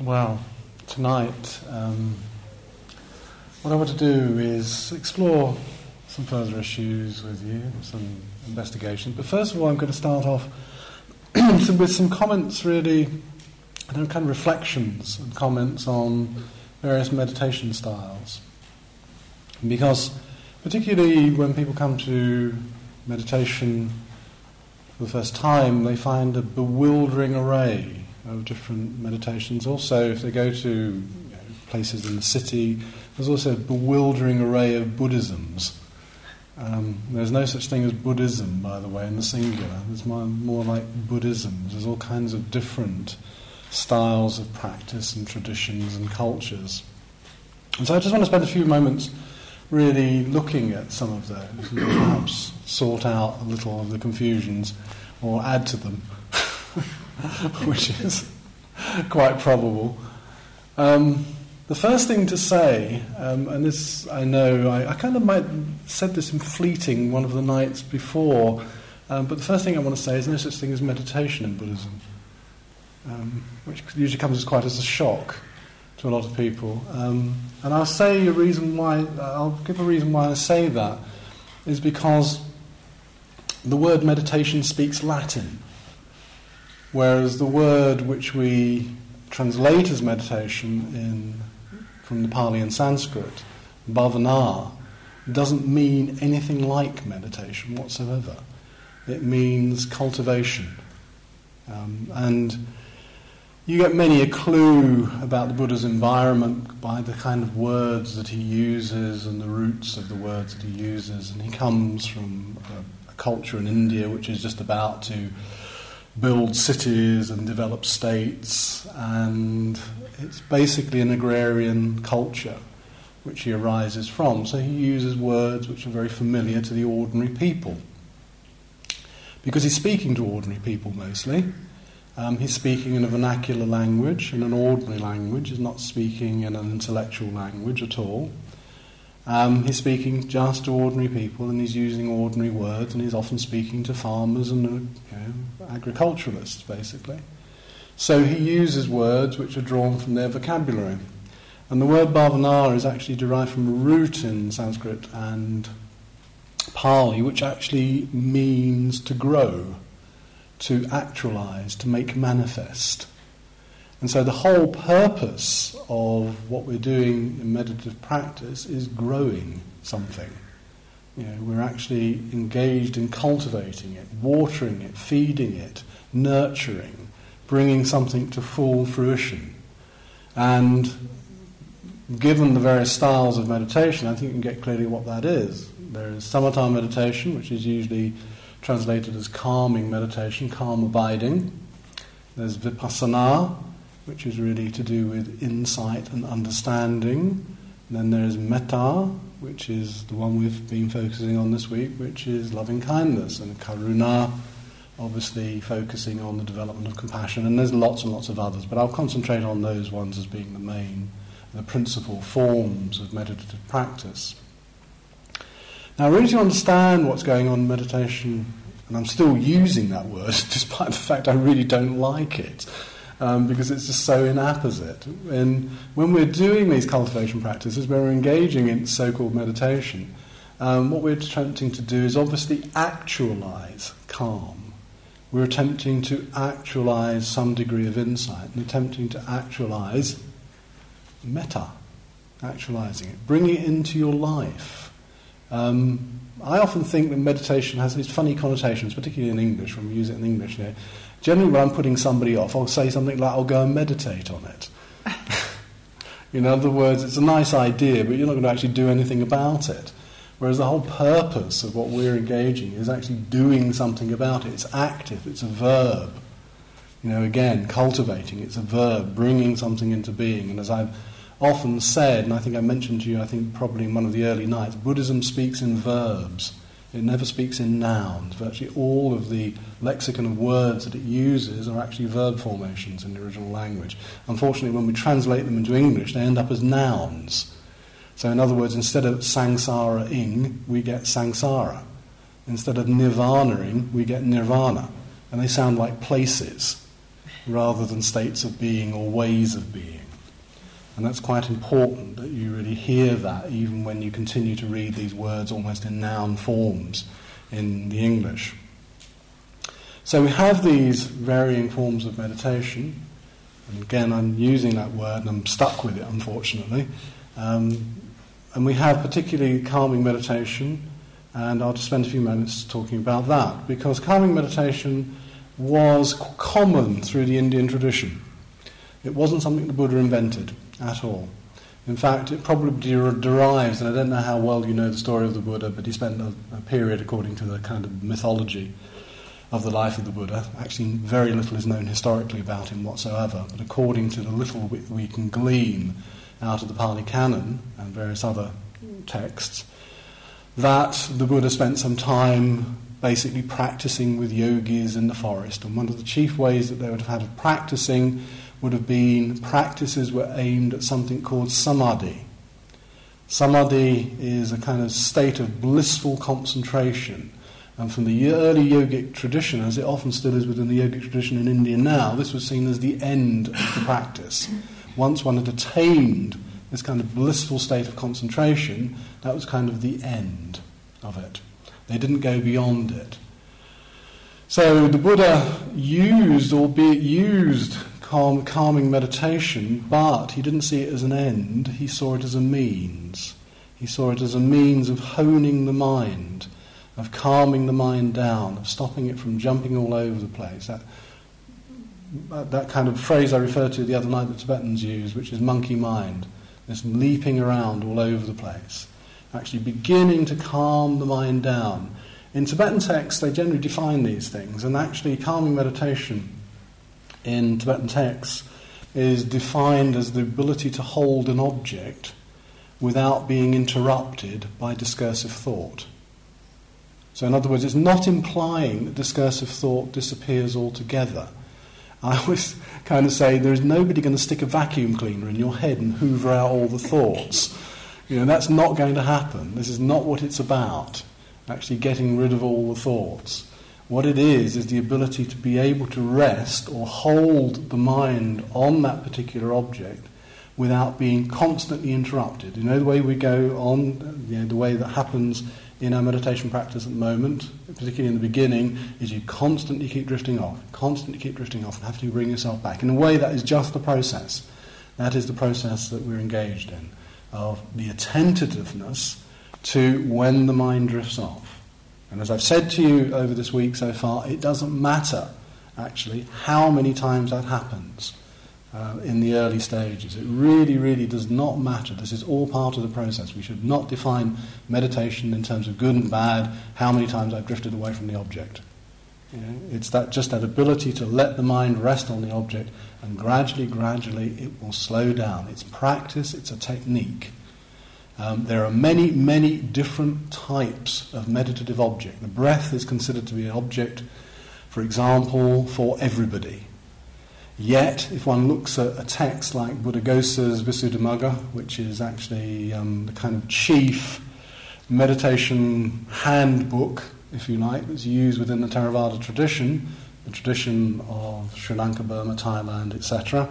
Well, tonight, um, what I want to do is explore some further issues with you, some investigations. But first of all, I'm going to start off with some comments, really, kind of reflections and comments on various meditation styles. Because, particularly when people come to meditation for the first time, they find a bewildering array of different meditations. Also, if they go to you know, places in the city, there's also a bewildering array of Buddhisms. Um, there's no such thing as Buddhism, by the way, in the singular. There's more, more like Buddhisms. There's all kinds of different styles of practice and traditions and cultures. And so I just want to spend a few moments really looking at some of those and perhaps sort out a little of the confusions or add to them. which is quite probable. Um, the first thing to say, um, and this I know, I, I, kind of might said this in fleeting one of the nights before, um, but the first thing I want to say is no such thing as meditation in Buddhism, um, which usually comes as quite as a shock to a lot of people. Um, and I'll say a reason why. I'll give a reason why I say that is because the word meditation speaks Latin. Whereas the word which we translate as meditation in, from the Pali and Sanskrit, bhavana, doesn't mean anything like meditation whatsoever. It means cultivation. Um, and you get many a clue about the Buddha's environment by the kind of words that he uses and the roots of the words that he uses. And he comes from a, a culture in India which is just about to build cities and develop states, and it's basically an agrarian culture which he arises from. So he uses words which are very familiar to the ordinary people. Because he's speaking to ordinary people mostly. Um, he's speaking in a vernacular language, in an ordinary language. He's not speaking in an intellectual language at all. Um, he's speaking just to ordinary people and he's using ordinary words and he's often speaking to farmers and you know, agriculturalists, basically. So he uses words which are drawn from their vocabulary. And the word bhavana is actually derived from a root in Sanskrit and Pali, which actually means to grow, to actualize, to make manifest. And so the whole purpose of what we're doing in meditative practice is growing something. You know, we're actually engaged in cultivating it, watering it, feeding it, nurturing, bringing something to full fruition. And given the various styles of meditation, I think you can get clearly what that is. There is samatha meditation, which is usually translated as calming meditation, calm abiding. There's vipassana, which is really to do with insight and understanding. Then there's metta, which is the one we've been focusing on this week, which is loving kindness, and karuna, obviously focusing on the development of compassion. And there's lots and lots of others, but I'll concentrate on those ones as being the main, the principal forms of meditative practice. Now, really to understand what's going on in meditation, and I'm still using that word despite the fact I really don't like it um, because it's just so inapposite. And when we're doing these cultivation practices, when we're engaging in so called meditation. Um, what we're attempting to do is obviously actualize calm. We're attempting to actualize some degree of insight and attempting to actualize metta, actualizing it, bringing it into your life. Um, I often think that meditation has these funny connotations, particularly in English, when we use it in English. You know, Generally, when I'm putting somebody off, I'll say something like, I'll go and meditate on it. in other words, it's a nice idea, but you're not going to actually do anything about it. Whereas the whole purpose of what we're engaging is actually doing something about it. It's active, it's a verb. You know, again, cultivating, it's a verb, bringing something into being. And as I've often said, and I think I mentioned to you, I think probably in one of the early nights, Buddhism speaks in verbs. It never speaks in nouns. Virtually all of the lexicon of words that it uses are actually verb formations in the original language. Unfortunately, when we translate them into English, they end up as nouns. So, in other words, instead of sangsara ing, we get sangsara. Instead of nirvana ing, we get nirvana. And they sound like places. rather than states of being or ways of being. And that's quite important that you really hear that even when you continue to read these words almost in noun forms in the English. So we have these varying forms of meditation. And again, I'm using that word and I'm stuck with it, unfortunately. Um, and we have particularly calming meditation, and I'll just spend a few minutes talking about that because calming meditation was common through the Indian tradition. It wasn't something the Buddha invented at all. In fact, it probably derives, and I don't know how well you know the story of the Buddha, but he spent a, a period, according to the kind of mythology of the life of the Buddha. Actually, very little is known historically about him whatsoever, but according to the little we, we can glean out of the Pali Canon and various other texts, that the Buddha spent some time basically practicing with yogis in the forest. And one of the chief ways that they would have had of practicing would have been practices were aimed at something called samadhi. Samadhi is a kind of state of blissful concentration. And from the early yogic tradition, as it often still is within the yogic tradition in India now, this was seen as the end of the practice. Once one had attained this kind of blissful state of concentration, that was kind of the end of it. They didn't go beyond it. So the Buddha used, albeit used, calm, calming meditation, but he didn't see it as an end, he saw it as a means. He saw it as a means of honing the mind, of calming the mind down, of stopping it from jumping all over the place. That, that kind of phrase I referred to the other night that Tibetans use, which is monkey mind, this leaping around all over the place, actually beginning to calm the mind down. In Tibetan texts, they generally define these things, and actually, calming meditation in Tibetan texts is defined as the ability to hold an object without being interrupted by discursive thought. So, in other words, it's not implying that discursive thought disappears altogether. I always kind of say there is nobody going to stick a vacuum cleaner in your head and hoover out all the thoughts. You know, that's not going to happen. This is not what it's about, actually getting rid of all the thoughts. What it is, is the ability to be able to rest or hold the mind on that particular object without being constantly interrupted. You know, the way we go on, you know, the way that happens in our meditation practice at the moment, particularly in the beginning, is you constantly keep drifting off, constantly keep drifting off, and have to bring yourself back. In a way, that is just the process. That is the process that we're engaged in, of the attentiveness to when the mind drifts off. And as I've said to you over this week so far, it doesn't matter, actually, how many times that happens uh, in the early stages. It really, really does not matter. This is all part of the process. We should not define meditation in terms of good and bad, how many times I've drifted away from the object. You know, it's that just that ability to let the mind rest on the object, and gradually, gradually, it will slow down. It's practice, it's a technique. Um, there are many, many different types of meditative object. The breath is considered to be an object, for example, for everybody. Yet, if one looks at a text like Buddhaghosa's Visuddhimagga, which is actually um, the kind of chief meditation handbook, if you like, that's used within the Theravada tradition, the tradition of Sri Lanka, Burma, Thailand, etc.,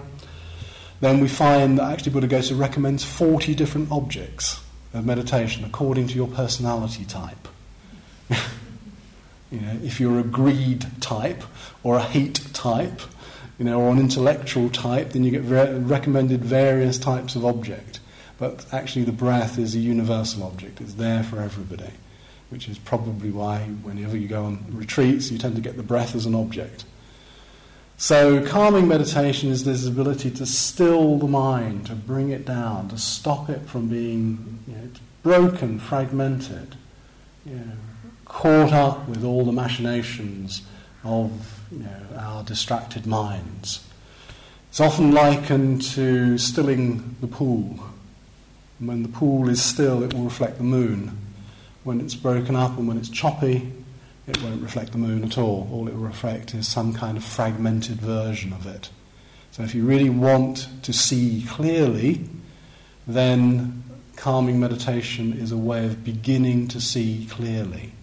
then we find that actually Buddhaghosa recommends 40 different objects of meditation according to your personality type. you know, if you're a greed type or a hate type, you know, or an intellectual type, then you get re- recommended various types of object. But actually, the breath is a universal object. It's there for everybody, which is probably why whenever you go on retreats, you tend to get the breath as an object. So, calming meditation is this ability to still the mind, to bring it down, to stop it from being you know, broken, fragmented, you know, caught up with all the machinations of you know, our distracted minds. It's often likened to stilling the pool. When the pool is still, it will reflect the moon. When it's broken up and when it's choppy, it won't reflect the moon at all. All it will reflect is some kind of fragmented version of it. So if you really want to see clearly, then calming meditation is a way of beginning to see clearly.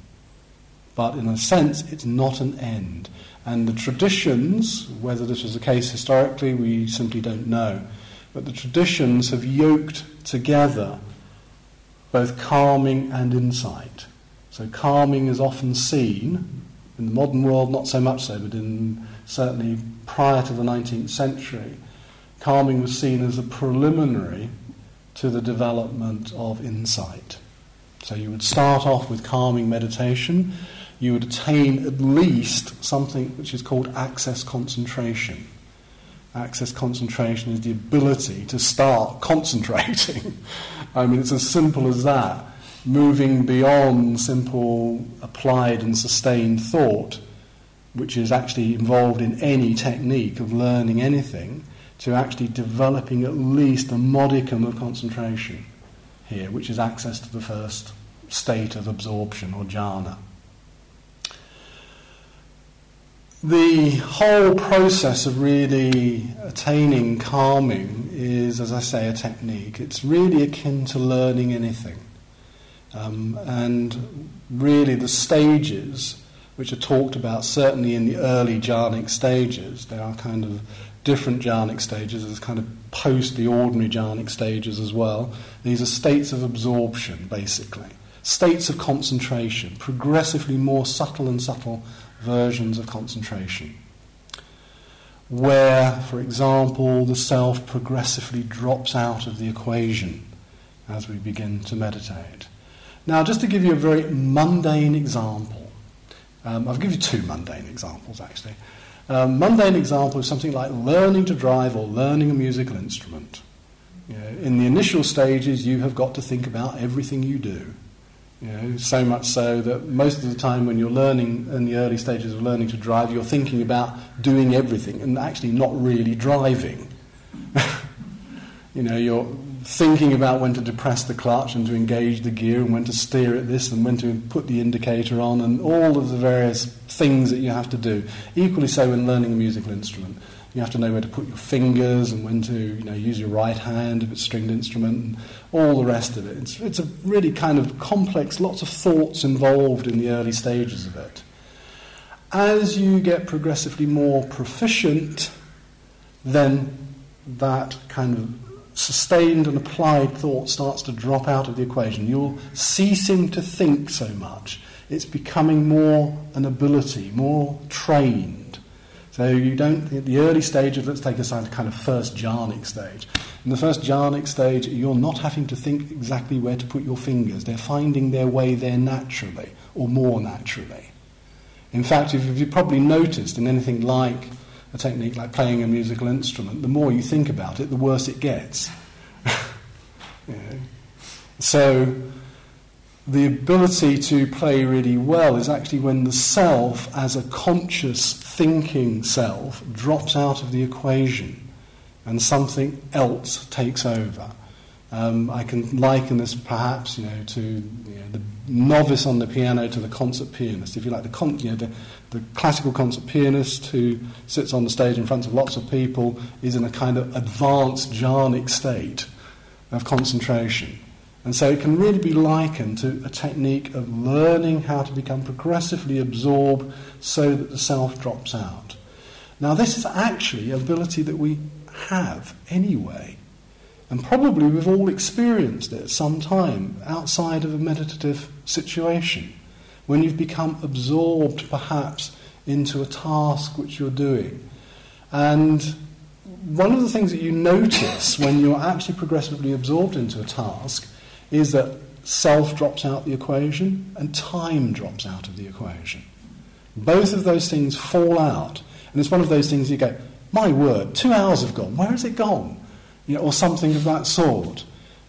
but in a sense, it's not an end. And the traditions, whether this was the case historically, we simply don't know. But the traditions have yoked together both calming and insight. So calming is often seen in the modern world, not so much so, but in certainly prior to the 19th century, calming was seen as a preliminary to the development of insight. So you would start off with calming meditation, you would attain at least something which is called access concentration. Access concentration is the ability to start concentrating. I mean, it's as simple as that. Moving beyond simple applied and sustained thought, which is actually involved in any technique of learning anything, to actually developing at least a modicum of concentration here, which is access to the first state of absorption or jhana. The whole process of really attaining calming is, as I say, a technique. It's really akin to learning anything. Um, and really, the stages which are talked about, certainly in the early jhanic stages, there are kind of different jhanic stages. There's kind of post the ordinary jhanic stages as well. These are states of absorption, basically, states of concentration, progressively more subtle and subtle versions of concentration. Where, for example, the self progressively drops out of the equation as we begin to meditate. Now, just to give you a very mundane example, um, I'll give you two mundane examples actually. A mundane example is something like learning to drive or learning a musical instrument. You know, in the initial stages, you have got to think about everything you do. You know, so much so that most of the time when you're learning in the early stages of learning to drive, you're thinking about doing everything and actually not really driving. you know, you're thinking about when to depress the clutch and to engage the gear and when to steer at this and when to put the indicator on and all of the various things that you have to do. Equally so when learning a musical instrument. You have to know where to put your fingers and when to you know, use your right hand if it's a stringed instrument and all the rest of it. It's, it's a really kind of complex, lots of thoughts involved in the early stages of it. As you get progressively more proficient, then that kind of sustained and applied thought starts to drop out of the equation. You're ceasing to think so much. It's becoming more an ability, more trained. So you don't, at the early stages, let's take a kind of first jhanic stage. In the first jhanic stage, you're not having to think exactly where to put your fingers. They're finding their way there naturally, or more naturally. In fact, if you've probably noticed in anything like a technique like playing a musical instrument, the more you think about it, the worse it gets. So the ability to play really well is actually when the self, as a conscious thinking self, drops out of the equation and something else takes over. Um, I can liken this perhaps, you know, to you know, the novice on the piano to the concert pianist. If you like, the, con- you know, the, the classical concert pianist who sits on the stage in front of lots of people is in a kind of advanced jhanic state of concentration. And so it can really be likened to a technique of learning how to become progressively absorbed so that the self drops out. Now, this is actually an ability that we have anyway. And probably we've all experienced it at some time outside of a meditative situation when you've become absorbed perhaps into a task which you're doing. And one of the things that you notice when you're actually progressively absorbed into a task is that self drops out the equation and time drops out of the equation. Both of those things fall out. And it's one of those things you go, my word, two hours have gone. Where has it gone? You know, or something of that sort.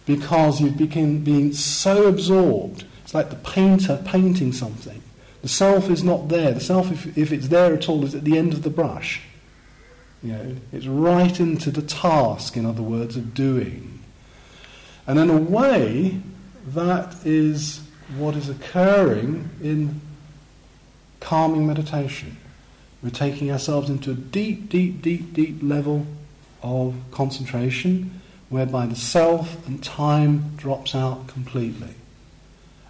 Because you've become being so absorbed. Like the painter painting something. The self is not there. The self, if, if it's there at all, is at the end of the brush. You know, it's right into the task, in other words, of doing. And in a way, that is what is occurring in calming meditation. We're taking ourselves into a deep, deep, deep, deep level of concentration whereby the self and time drops out completely.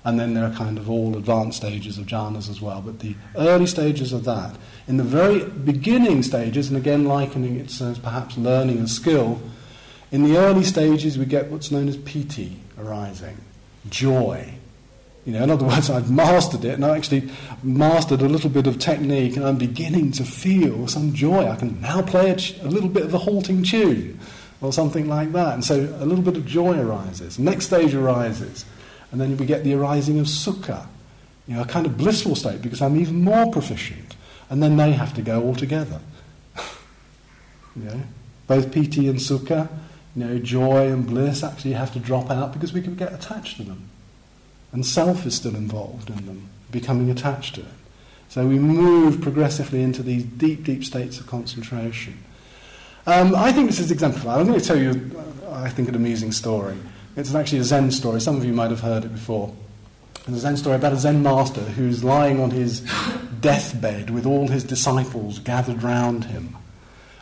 And then there are kind of all advanced stages of jhanas as well. But the early stages of that, in the very beginning stages, and again likening it as perhaps learning a skill, in the early stages we get what's known as piti arising, joy. You know, in other words, I've mastered it, and I actually mastered a little bit of technique, and I'm beginning to feel some joy. I can now play a, ch- a little bit of a halting tune, or something like that. And so a little bit of joy arises. Next stage arises and then we get the arising of sukha, you know, a kind of blissful state because I'm even more proficient. And then they have to go all together. you know, both piti and sukha, you know, joy and bliss actually have to drop out because we can get attached to them. And self is still involved in them, becoming attached to it. So we move progressively into these deep, deep states of concentration. Um, I think this is exemplified. I'm going to tell you, uh, I think, an amusing story. It's actually a Zen story. Some of you might have heard it before. It's a Zen story about a Zen master who's lying on his deathbed with all his disciples gathered round him.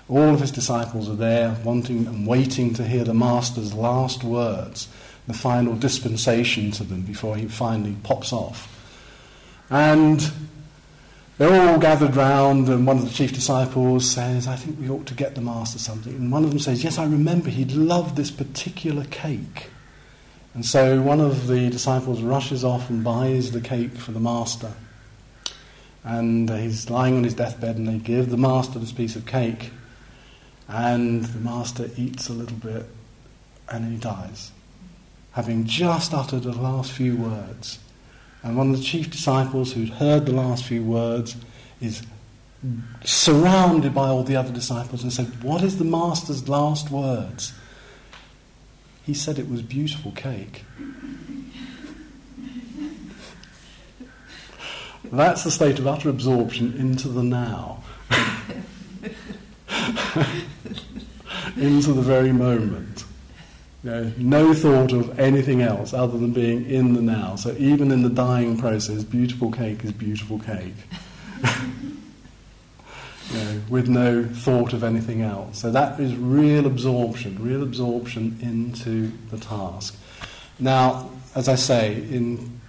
All of his disciples are there, wanting and waiting to hear the master's last words, the final dispensation to them before he finally pops off. And they're all gathered round, and one of the chief disciples says, I think we ought to get the master something. And one of them says, Yes, I remember he'd love this particular cake. And so one of the disciples rushes off and buys the cake for the master. And he's lying on his deathbed, and they give the master this piece of cake. And the master eats a little bit, and he dies, having just uttered the last few words. And one of the chief disciples who'd heard the last few words is surrounded by all the other disciples and said, What is the master's last words? He said it was beautiful cake. That's the state of utter absorption into the now. into the very moment. You know, no thought of anything else other than being in the now. So even in the dying process, beautiful cake is beautiful cake. with no thought of anything else. So that is real absorption, real absorption into the task. Now, as I say, in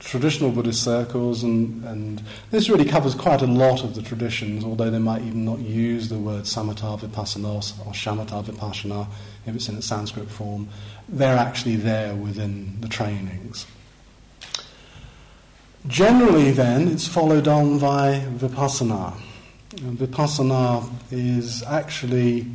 traditional Buddhist circles, and, and this really covers quite a lot of the traditions, although they might even not use the word samatha vipassana or shamatha vipassana if it's in its Sanskrit form, they're actually there within the trainings. Generally, then, it's followed on by vipassana. Vipassana is actually,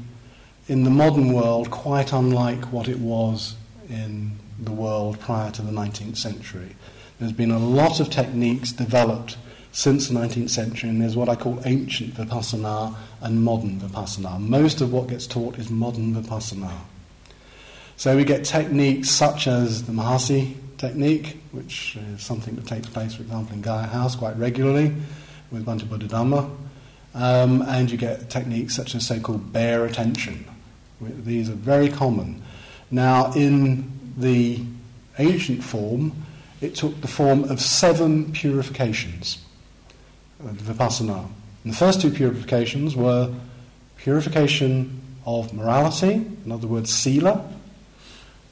in the modern world, quite unlike what it was in the world prior to the 19th century. There's been a lot of techniques developed since the 19th century, and there's what I call ancient Vipassana and modern Vipassana. Most of what gets taught is modern Vipassana. So we get techniques such as the Mahasi technique, which is something that takes place, for example, in Gaia House quite regularly with a Buddha Dhamma. Um, and you get techniques such as so called bare attention. These are very common. Now, in the ancient form, it took the form of seven purifications, uh, vipassana. And the first two purifications were purification of morality, in other words, sila,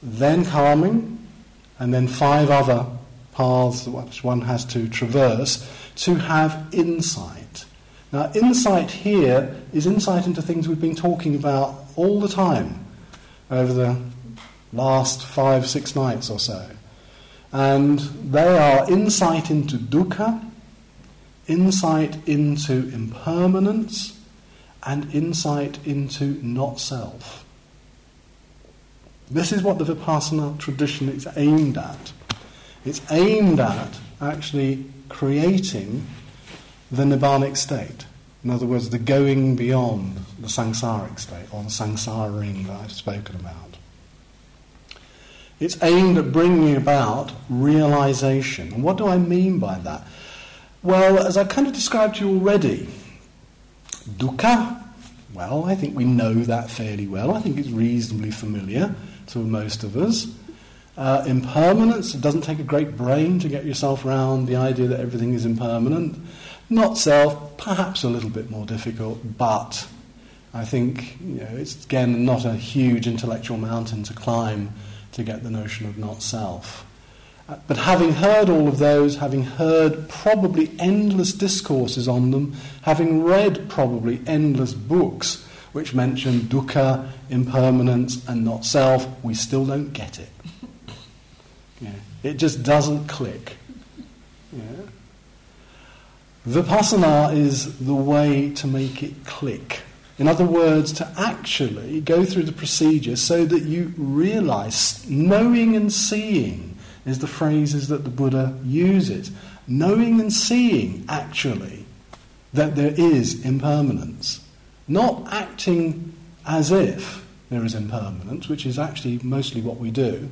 then calming, and then five other paths which one has to traverse to have insight. Now, insight here is insight into things we've been talking about all the time over the last five, six nights or so. And they are insight into dukkha, insight into impermanence, and insight into not self. This is what the Vipassana tradition is aimed at. It's aimed at actually creating the nibbanic state. In other words, the going beyond the samsaric state, or the samsara ring that I've spoken about. It's aimed at bringing about realization. And what do I mean by that? Well, as I kind of described to you already, dukkha, well, I think we know that fairly well. I think it's reasonably familiar to most of us. Uh, impermanence, it doesn't take a great brain to get yourself around the idea that everything is impermanent. Not self, perhaps a little bit more difficult, but I think you know, it's again not a huge intellectual mountain to climb to get the notion of not self. Uh, but having heard all of those, having heard probably endless discourses on them, having read probably endless books which mention dukkha, impermanence, and not self, we still don't get it. Yeah. It just doesn't click. Yeah. Vipassana is the way to make it click. In other words, to actually go through the procedure so that you realize knowing and seeing is the phrases that the Buddha uses. Knowing and seeing, actually, that there is impermanence. Not acting as if there is impermanence, which is actually mostly what we do.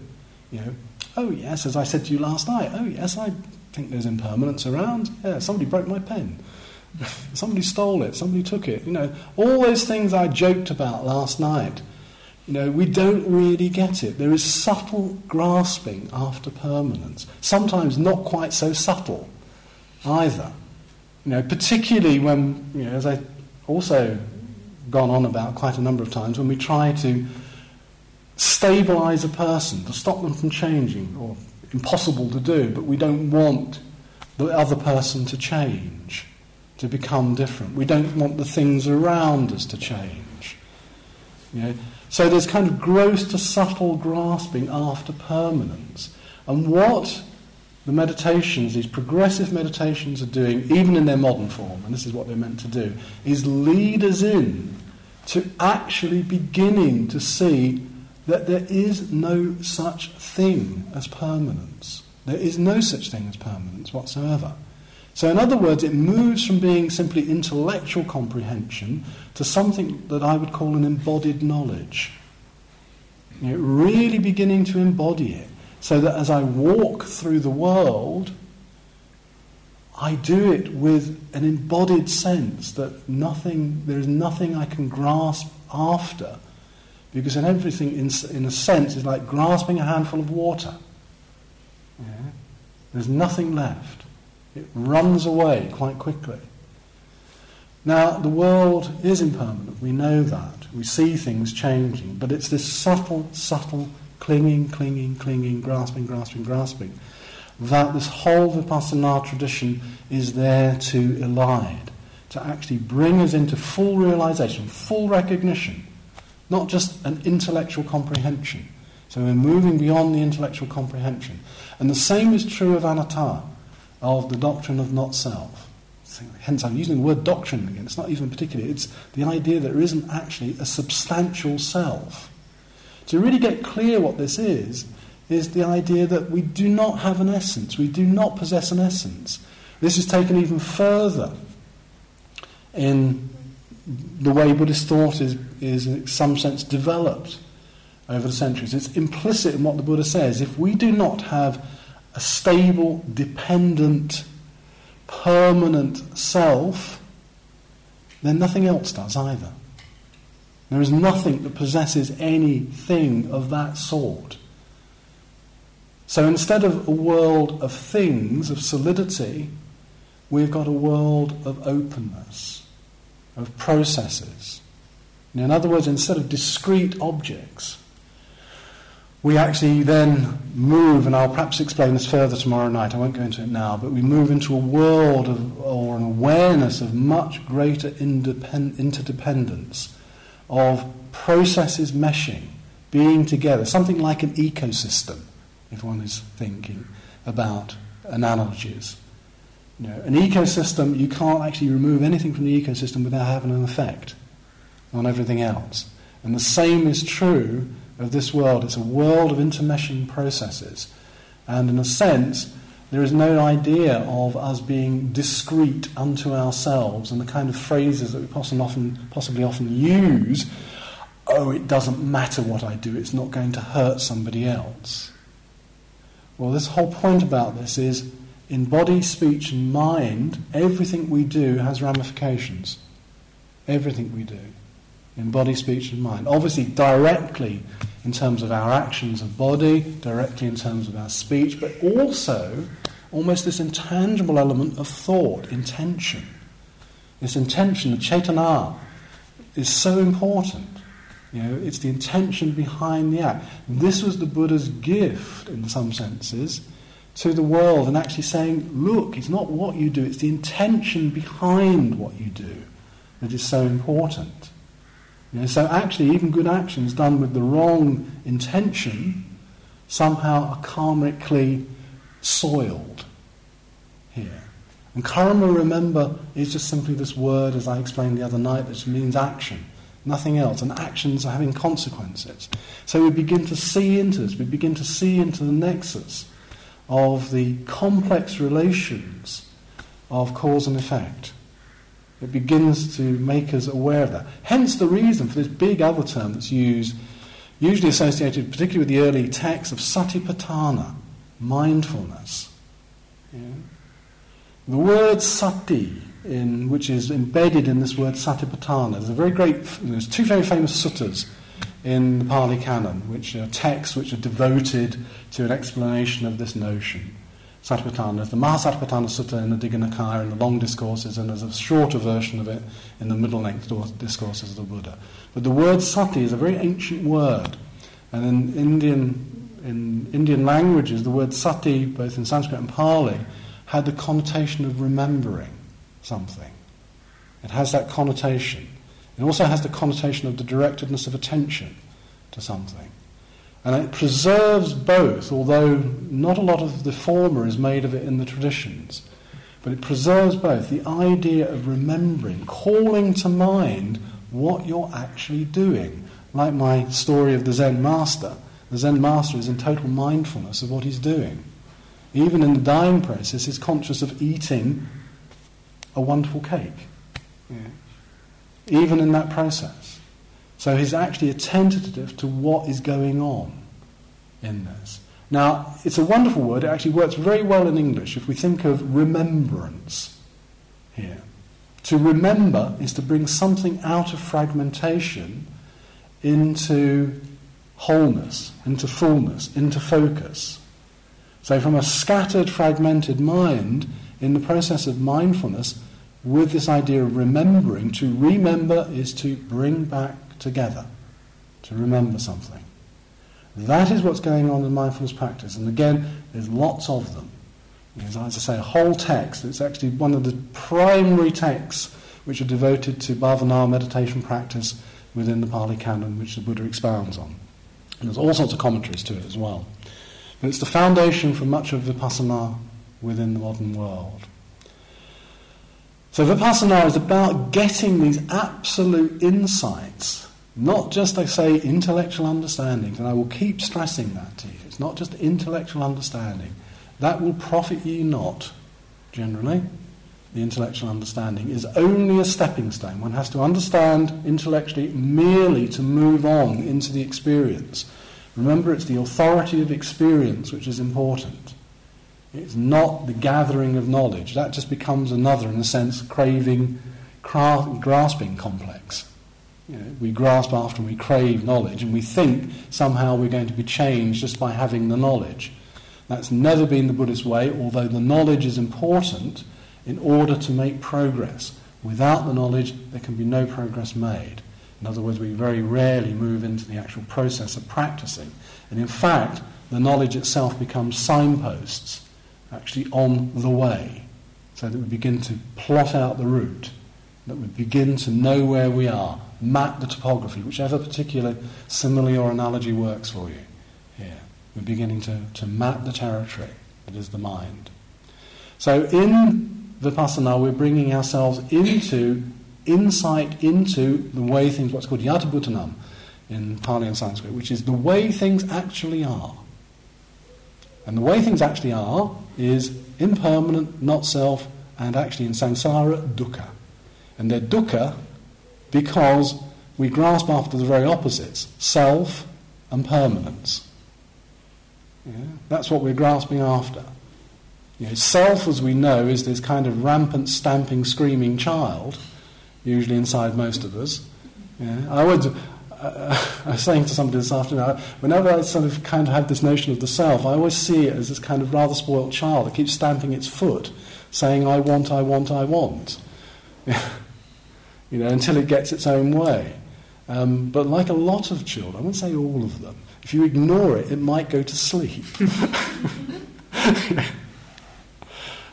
You know, oh yes, as I said to you last night, oh yes, I think there's impermanence around. Yeah, somebody broke my pen. somebody stole it, somebody took it. You know, all those things I joked about last night. You know, we don't really get it. There is subtle grasping after permanence. Sometimes not quite so subtle either. You know, particularly when, you know, as I also gone on about quite a number of times, when we try to stabilize a person, to stop them from changing, or impossible to do, but we don't want the other person to change, to become different. We don't want the things around us to change. You know? So there's kind of gross to subtle grasping after permanence. And what the meditations, these progressive meditations are doing, even in their modern form, and this is what they're meant to do, is lead us in to actually beginning to see that there is no such thing as permanence. There is no such thing as permanence whatsoever. So, in other words, it moves from being simply intellectual comprehension to something that I would call an embodied knowledge. You know, really beginning to embody it, so that as I walk through the world, I do it with an embodied sense that nothing, there is nothing I can grasp after because in everything, in, in a sense, is like grasping a handful of water. Yeah? There's nothing left. It runs away quite quickly. Now, the world is impermanent. We know that. We see things changing. But it's this subtle, subtle clinging, clinging, clinging, grasping, grasping, grasping that this whole Vipassana tradition is there to elide, to actually bring us into full realization, full recognition not just an intellectual comprehension. So we're moving beyond the intellectual comprehension. And the same is true of anatta, of the doctrine of not self. Hence, I'm using the word doctrine again. It's not even particularly, It's the idea that there isn't actually a substantial self. To really get clear what this is, is the idea that we do not have an essence. We do not possess an essence. This is taken even further in the way Buddhist thought is, is in some sense developed over the centuries. It's implicit in what the Buddha says. If we do not have a stable, dependent, permanent self, then nothing else does either. There is nothing that possesses anything of that sort. So instead of a world of things, of solidity, we've got a world of openness of processes. In other words, instead of discrete objects, we actually then move, and I'll perhaps explain this further tomorrow night, I won't go into it now, but we move into a world of, or an awareness of much greater independ- interdependence, of processes meshing, being together, something like an ecosystem, if one is thinking about analogies. You know, an ecosystem, you can't actually remove anything from the ecosystem without having an effect on everything else. And the same is true of this world. It's a world of intermeshing processes. And in a sense, there is no idea of us being discrete unto ourselves and the kind of phrases that we possibly often, possibly often use oh, it doesn't matter what I do, it's not going to hurt somebody else. Well, this whole point about this is in body, speech, and mind, everything we do has ramifications. Everything we do in body, speech, and mind. Obviously, directly in terms of our actions of body, directly in terms of our speech, but also almost this intangible element of thought, intention. This intention, the cetana, is so important. You know, it's the intention behind the act. This was the Buddha's gift, in some senses, to the world and actually saying, look, it's not what you do, it's the intention behind what you do that is so important. You know, so actually, even good actions done with the wrong intention somehow are karmically soiled here. And karma, remember, is just simply this word, as I explained the other night, that means action, nothing else. And actions are having consequences. So we begin to see into this, we begin to see into the nexus of the complex relations of cause and effect. It begins to make us aware of that. Hence the reason for this big other term that's used, usually associated particularly with the early texts of satipatthana, mindfulness. Yeah. The word sati, in, which is embedded in this word satipatthana, there's a very great, there's two very famous suttas in the Pali Canon, which are texts which are devoted to an explanation of this notion. Satipatthana. The Mahasatipatthana Sutta in the Digha in the long discourses, and there's a shorter version of it in the middle length discourses of the Buddha. But the word sati is a very ancient word, and in Indian, in Indian languages, the word sati, both in Sanskrit and Pali, had the connotation of remembering something. It has that connotation. It also has the connotation of the directedness of attention to something. And it preserves both, although not a lot of the former is made of it in the traditions. But it preserves both the idea of remembering, calling to mind what you're actually doing. Like my story of the Zen master. The Zen master is in total mindfulness of what he's doing. Even in the dying process, he's conscious of eating a wonderful cake. Yeah. Even in that process. So he's actually attentive to what is going on in this. Now, it's a wonderful word. It actually works very well in English if we think of remembrance here. To remember is to bring something out of fragmentation into wholeness, into fullness, into focus. So, from a scattered, fragmented mind, in the process of mindfulness, with this idea of remembering, to remember is to bring back together, to remember something. That is what's going on in mindfulness practice. And again, there's lots of them. As I say, a whole text. It's actually one of the primary texts which are devoted to bhavana meditation practice within the Pali Canon, which the Buddha expounds on. And there's all sorts of commentaries to it as well. But it's the foundation for much of vipassana within the modern world. So vipassana is about getting these absolute insights, not just, I say, intellectual understandings, and I will keep stressing that to you. It's not just intellectual understanding. That will profit you not, generally. The intellectual understanding is only a stepping stone. One has to understand intellectually merely to move on into the experience. Remember, it's the authority of experience which is important. It's not the gathering of knowledge. That just becomes another, in a sense, craving, grasping complex. You know, we grasp after and we crave knowledge, and we think somehow we're going to be changed just by having the knowledge. That's never been the Buddhist way, although the knowledge is important in order to make progress. Without the knowledge, there can be no progress made. In other words, we very rarely move into the actual process of practicing. And in fact, the knowledge itself becomes signposts actually on the way, so that we begin to plot out the route, that we begin to know where we are, map the topography, whichever particular simile or analogy works for you here. We're beginning to, to map the territory that is the mind. So in Vipassana, we're bringing ourselves into insight into the way things, what's called Yathebhutanam in Pali and Sanskrit, which is the way things actually are. And the way things actually are is impermanent, not self, and actually in samsara, dukkha. And they're dukkha because we grasp after the very opposites self and permanence. Yeah? That's what we're grasping after. You know, self, as we know, is this kind of rampant, stamping, screaming child usually inside most of us. Yeah. I would. Uh, I was saying to somebody this afternoon, whenever I sort of kind of have this notion of the self, I always see it as this kind of rather spoilt child that keeps stamping its foot, saying, I want, I want, I want. you know, until it gets its own way. Um, but like a lot of children, I won't say all of them, if you ignore it, it might go to sleep.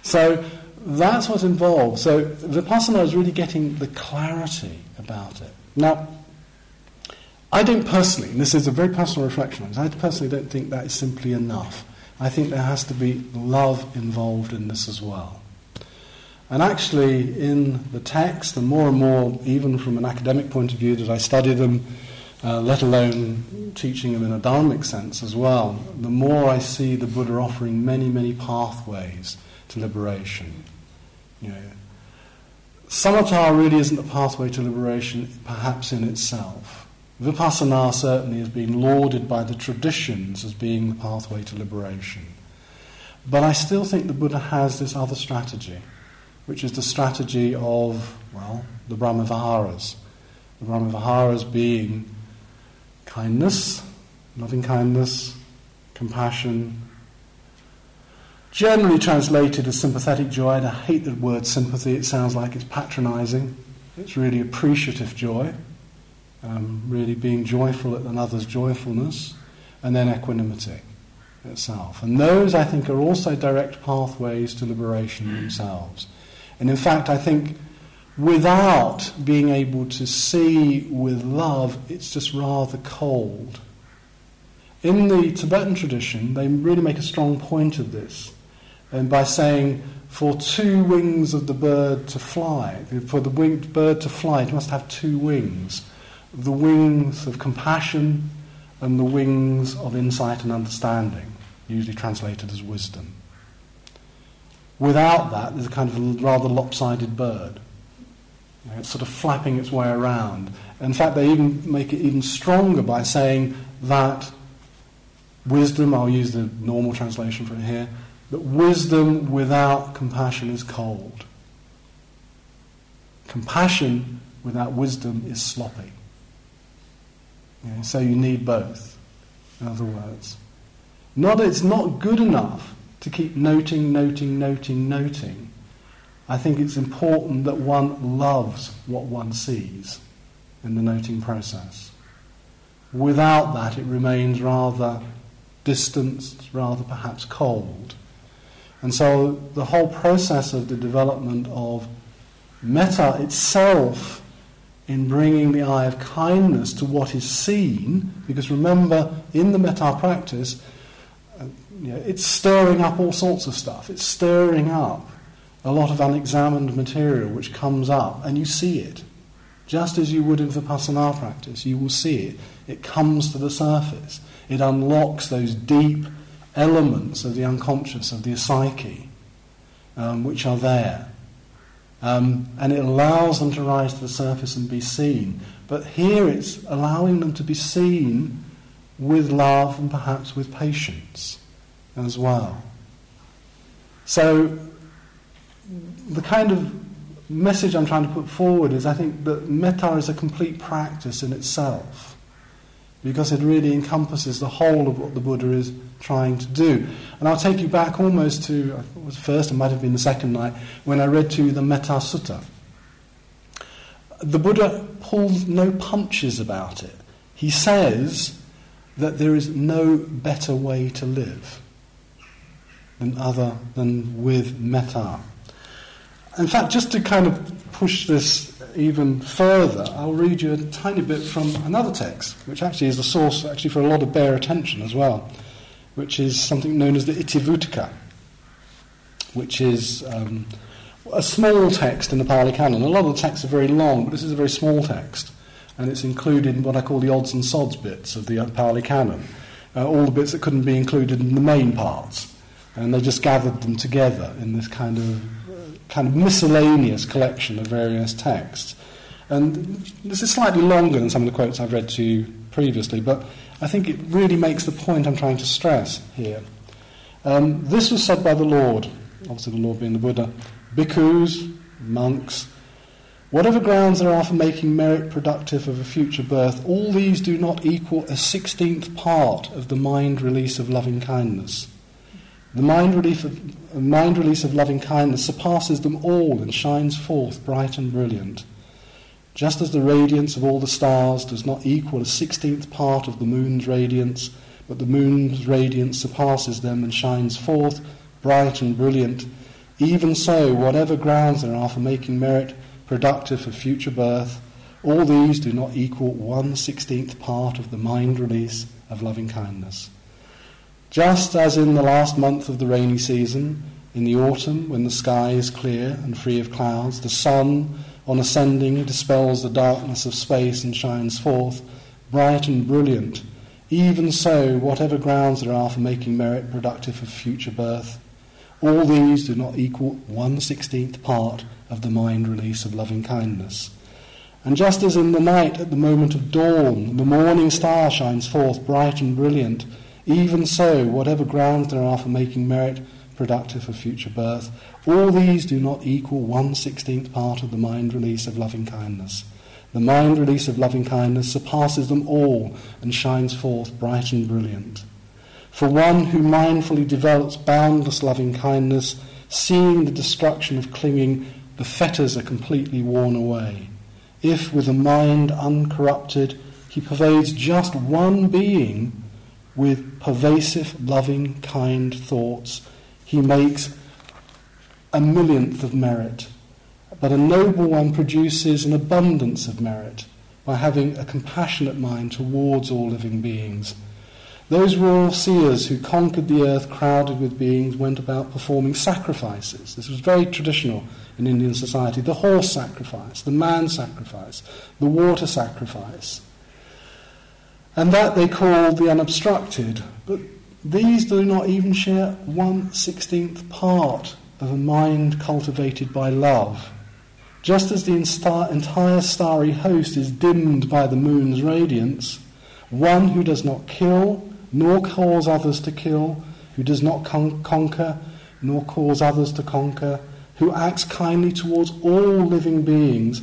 so that's what's involved. So Vipassana is really getting the clarity about it. Now, I don't personally, and this is a very personal reflection, I personally don't think that is simply enough. I think there has to be love involved in this as well. And actually, in the text, and more and more, even from an academic point of view, that I study them, uh, let alone teaching them in a dharmic sense as well, the more I see the Buddha offering many, many pathways to liberation. You know, samatha really isn't a pathway to liberation, perhaps in itself. Vipassana certainly has been lauded by the traditions as being the pathway to liberation. But I still think the Buddha has this other strategy, which is the strategy of, well, the Brahmaviharas. The Brahmaviharas being kindness, loving kindness, compassion, generally translated as sympathetic joy. And I hate the word sympathy, it sounds like it's patronizing. It's really appreciative joy, um, really being joyful at another's joyfulness, and then equanimity itself. And those, I think, are also direct pathways to liberation themselves. And in fact, I think without being able to see with love, it's just rather cold. In the Tibetan tradition, they really make a strong point of this, and by saying, for two wings of the bird to fly, for the winged bird to fly, it must have two wings the wings of compassion and the wings of insight and understanding, usually translated as wisdom. Without that, there's a kind of rather lopsided bird. You know, it's sort of flapping its way around. In fact, they even make it even stronger by saying that wisdom, I'll use the normal translation for it here, that wisdom without compassion is cold. Compassion without wisdom is sloppy. You know, so you need both, in other words. Not it's not good enough to keep noting, noting, noting, noting. I think it's important that one loves what one sees in the noting process. Without that, it remains rather distanced, rather perhaps cold. And so the whole process of the development of metta itself in bringing the eye of kindness to what is seen, because remember, in the metta practice, you know, it's stirring up all sorts of stuff. It's stirring up a lot of unexamined material which comes up, and you see it. Just as you would in Vipassana practice, you will see it. It comes to the surface. It unlocks those deep elements of the unconscious, of the psyche, um, which are there. Um, and it allows them to rise to the surface and be seen. But here it's allowing them to be seen with love and perhaps with patience as well. So the kind of message I'm trying to put forward is I think that metta is a complete practice in itself because it really encompasses the whole of what the Buddha is trying to do. And I'll take you back almost to, it was first, it might have been the second night, when I read to you the Metta Sutta. The Buddha pulls no punches about it. He says that there is no better way to live than other than with metta. In fact, just to kind of push this even further, I'll read you a tiny bit from another text, which actually is the source actually for a lot of bare attention as well, which is something known as the Itivuttaka, which is um, a small text in the Pali Canon. A lot of the texts are very long, but this is a very small text, and it's included in what I call the odds and sods bits of the Pali Canon, uh, all the bits that couldn't be included in the main parts, and they just gathered them together in this kind of kind of miscellaneous collection of various texts. And this is slightly longer than some of the quotes I've read to you previously, but I think it really makes the point I'm trying to stress here. Um, this was said by the Lord, obviously the Lord being the Buddha, bhikkhus, monks, whatever grounds there are for making merit productive of a future birth, all these do not equal a sixteenth part of the mind release of loving kindness. The mind, relief of, mind release of loving kindness surpasses them all and shines forth bright and brilliant. Just as the radiance of all the stars does not equal a sixteenth part of the moon's radiance, but the moon's radiance surpasses them and shines forth bright and brilliant. Even so, whatever grounds there are for making merit productive for future birth, all these do not equal one sixteenth part of the mind release of loving kindness. Just as in the last month of the rainy season, in the autumn, when the sky is clear and free of clouds, the sun, on ascending, dispels the darkness of space and shines forth, bright and brilliant. Even so, whatever grounds there are for making merit productive of future birth, all these do not equal one sixteenth part of the mind release of loving kindness. And just as in the night, at the moment of dawn, the morning star shines forth bright and brilliant, even so, whatever grounds there are for making merit productive of future birth, all these do not equal one sixteenth part of the mind release of loving kindness. The mind release of loving kindness surpasses them all and shines forth bright and brilliant. For one who mindfully develops boundless loving kindness, seeing the destruction of clinging, the fetters are completely worn away. If, with a mind uncorrupted, he pervades just one being, with pervasive, loving, kind thoughts, he makes a millionth of merit. But a noble one produces an abundance of merit by having a compassionate mind towards all living beings. Those royal seers who conquered the earth crowded with beings went about performing sacrifices. This was very traditional in Indian society the horse sacrifice, the man sacrifice, the water sacrifice. And that they called the unobstructed. But these do not even share one sixteenth part of a mind cultivated by love. Just as the entire starry host is dimmed by the moon's radiance, one who does not kill, nor cause others to kill, who does not con- conquer, nor cause others to conquer, who acts kindly towards all living beings,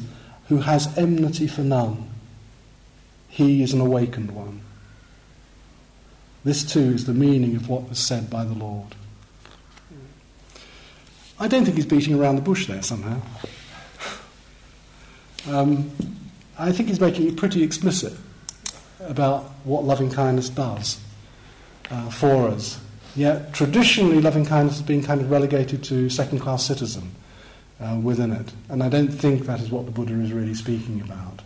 who has enmity for none, he is an awakened one. This too is the meaning of what was said by the Lord. I don't think he's beating around the bush there somehow. Um, I think he's making it pretty explicit about what loving kindness does uh, for us. Yet traditionally, loving kindness has been kind of relegated to second class citizen uh, within it. And I don't think that is what the Buddha is really speaking about.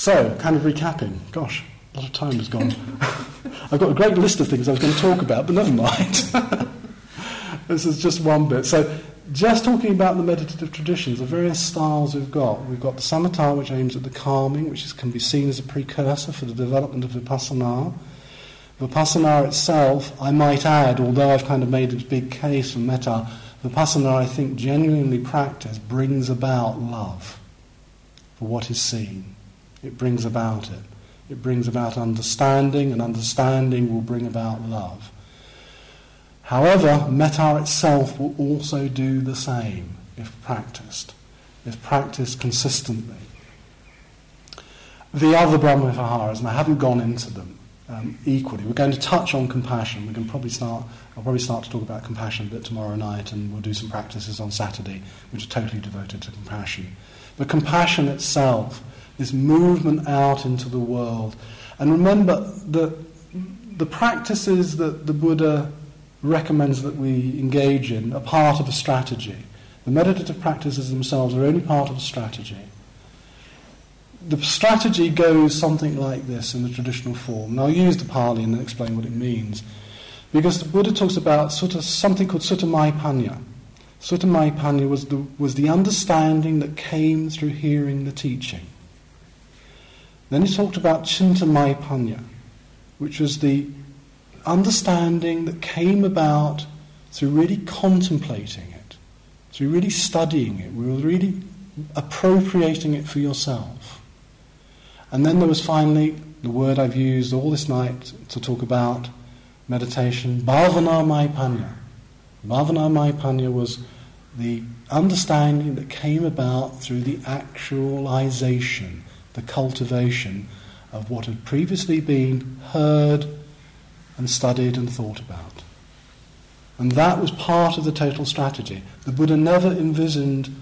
So, kind of recapping. Gosh, a lot of time has gone. I've got a great list of things I was going to talk about, but never mind. this is just one bit. So, just talking about the meditative traditions, the various styles we've got. We've got the samatha, which aims at the calming, which is, can be seen as a precursor for the development of vipassana. Vipassana itself, I might add, although I've kind of made a big case for metta, vipassana, I think, genuinely practiced, brings about love for what is seen. It brings about it. It brings about understanding, and understanding will bring about love. However, metta itself will also do the same if practiced, if practiced consistently. The other Brahma Viharas, and I haven't gone into them um, equally, we're going to touch on compassion. We can probably start, I'll probably start to talk about compassion a bit tomorrow night, and we'll do some practices on Saturday which are totally devoted to compassion. But compassion itself this movement out into the world. And remember that the practices that the Buddha recommends that we engage in are part of a strategy. The meditative practices themselves are only part of a strategy. The strategy goes something like this in the traditional form. Now, I'll use the Pali and explain what it means. Because the Buddha talks about of something called Sutta Sutta was the, was the understanding that came through hearing the teaching. Then he talked about Chintamaya which was the understanding that came about through really contemplating it, through really studying it, were really appropriating it for yourself. And then there was finally the word I've used all this night to talk about meditation, Bhavana Mayapanya. Bhavana Mayapanya was the understanding that came about through the actualization the cultivation of what had previously been heard and studied and thought about. And that was part of the total strategy. The Buddha never envisioned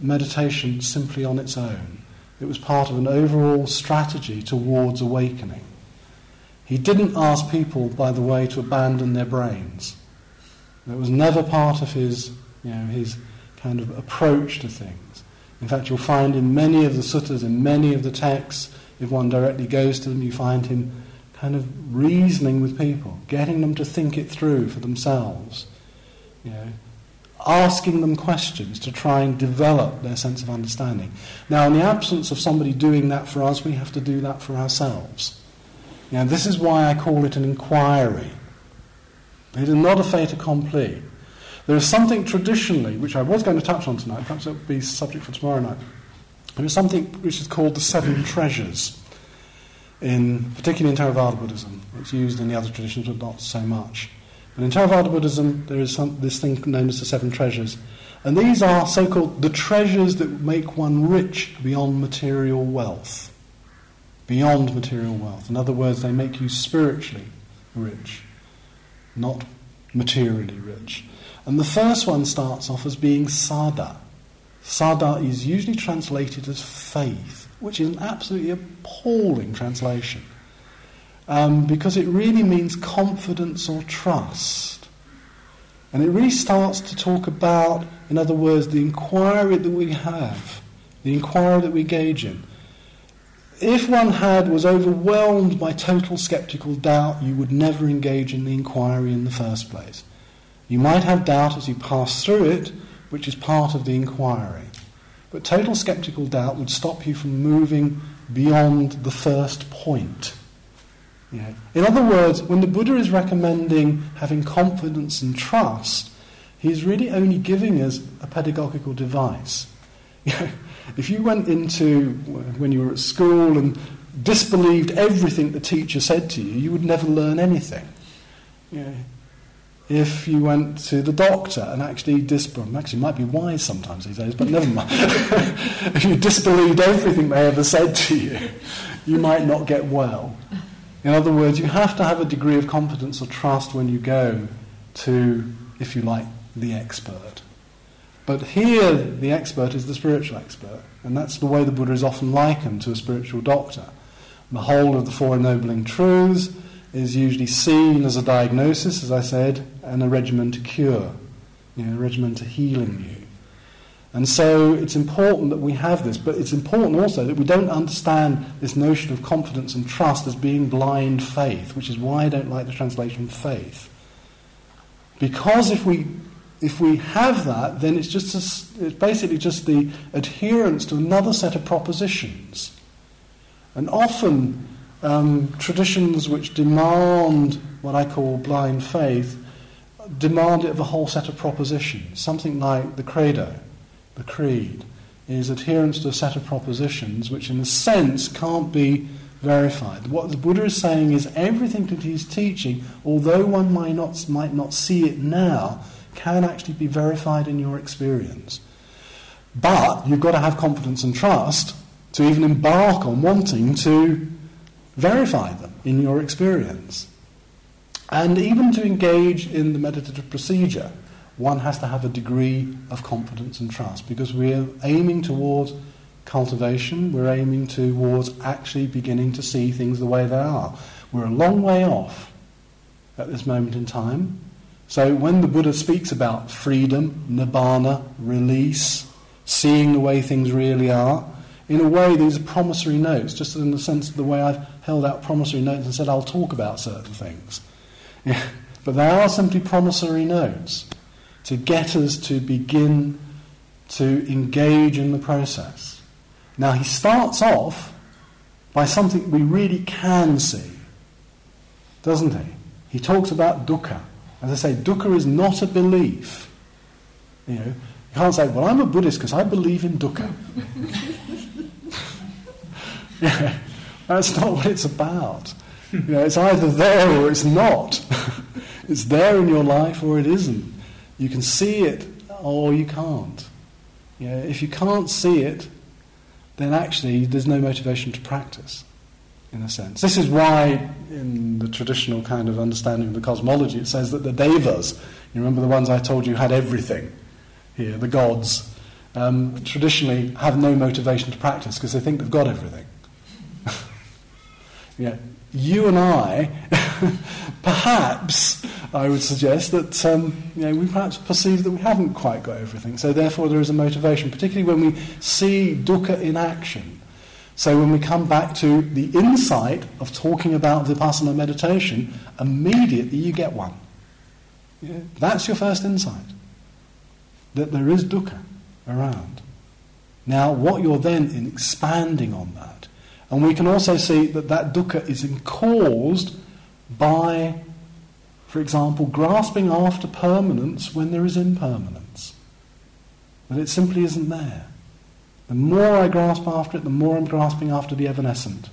meditation simply on its own. It was part of an overall strategy towards awakening. He didn't ask people, by the way, to abandon their brains. That was never part of his, you know, his kind of approach to things. In fact, you'll find in many of the suttas, in many of the texts, if one directly goes to them, you find him kind of reasoning with people, getting them to think it through for themselves. You know, asking them questions to try and develop their sense of understanding. Now, in the absence of somebody doing that for us, we have to do that for ourselves. Now, this is why I call it an inquiry. It is not a fait accompli. There is something traditionally, which I was going to touch on tonight, perhaps it will be subject for tomorrow night. There is something which is called the seven mm. treasures, in, particularly in Theravada Buddhism. It's used in the other traditions, but not so much. But in Theravada Buddhism, there is some, this thing known as the seven treasures. And these are so called the treasures that make one rich beyond material wealth. Beyond material wealth. In other words, they make you spiritually rich, not materially rich. And the first one starts off as being saddha. Saddha is usually translated as faith, which is an absolutely appalling translation um, because it really means confidence or trust. And it really starts to talk about, in other words, the inquiry that we have, the inquiry that we engage in. If one had was overwhelmed by total skeptical doubt, you would never engage in the inquiry in the first place. You might have doubt as you pass through it, which is part of the inquiry. But total skeptical doubt would stop you from moving beyond the first point. In other words, when the Buddha is recommending having confidence and trust, he's really only giving us a pedagogical device. if you went into uh, when you were at school and disbelieved everything the teacher said to you, you would never learn anything. If you went to the doctor and actually disbelieved, actually might be wise sometimes these days, but never mind. if you disbelieved everything they ever said to you, you might not get well. In other words, you have to have a degree of competence or trust when you go to, if you like, the expert. But here, the expert is the spiritual expert, and that's the way the Buddha is often likened to a spiritual doctor. The whole of the Four Ennobling Truths is usually seen as a diagnosis, as I said, and a regimen to cure, you know, a regimen to healing you. And so it's important that we have this, but it's important also that we don't understand this notion of confidence and trust as being blind faith, which is why I don't like the translation faith. Because if we if we have that, then it's just a, it's basically just the adherence to another set of propositions. And often um, traditions which demand what I call blind faith demand it of a whole set of propositions, something like the credo the creed, is adherence to a set of propositions which, in a sense, can't be verified. What the Buddha is saying is everything that he's teaching, although one might not, might not see it now, can actually be verified in your experience. But you've got to have confidence and trust to even embark on wanting to verify them in your experience. And even to engage in the meditative procedure one has to have a degree of confidence and trust because we're aiming towards cultivation, we're aiming towards actually beginning to see things the way they are. We're a long way off at this moment in time. So when the Buddha speaks about freedom, nibbana, release, seeing the way things really are, in a way these are promissory notes, just in the sense of the way I've held out promissory notes and said I'll talk about certain things. Yeah. But they are simply promissory notes to get us to begin to engage in the process. Now, he starts off by something we really can see, doesn't he? He talks about dukkha. As I say, dukkha is not a belief. You know, you can't say, well, I'm a Buddhist because I believe in dukkha. that's not what it's about. You know, it's either there or it's not. it's there in your life or it isn't. You can see it or you can't. Yeah, if you can't see it, then actually there's no motivation to practice, in a sense. This is why, in the traditional kind of understanding of the cosmology, it says that the devas, you remember the ones I told you had everything here, the gods, um, traditionally have no motivation to practice because they think they've got everything. Yeah, you and I perhaps I would suggest that um, you know, we perhaps perceive that we haven't quite got everything. So therefore there is a motivation, particularly when we see dukkha in action. So when we come back to the insight of talking about vipassana meditation, immediately you get one. That's your first insight. That there is dukkha around. Now, what you're then in expanding on that, and we can also see that that dukkha is caused by, for example, grasping after permanence when there is impermanence. That it simply isn't there. The more I grasp after it, the more I'm grasping after the evanescent.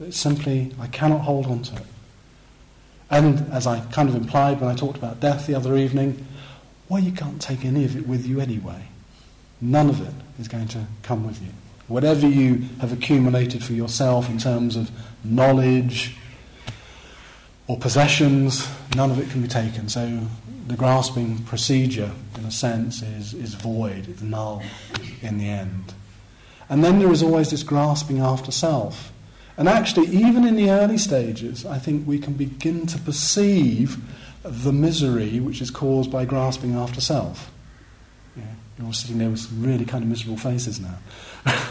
It's simply, I cannot hold on to it. And as I kind of implied when I talked about death the other evening, well, you can't take any of it with you anyway. None of it is going to come with you. Whatever you have accumulated for yourself in terms of knowledge or possessions, none of it can be taken. So the grasping procedure, in a sense, is, is void, it's null in the end. And then there is always this grasping after self. And actually, even in the early stages, I think we can begin to perceive the misery which is caused by grasping after self. Yeah, you're all sitting there with some really kind of miserable faces now.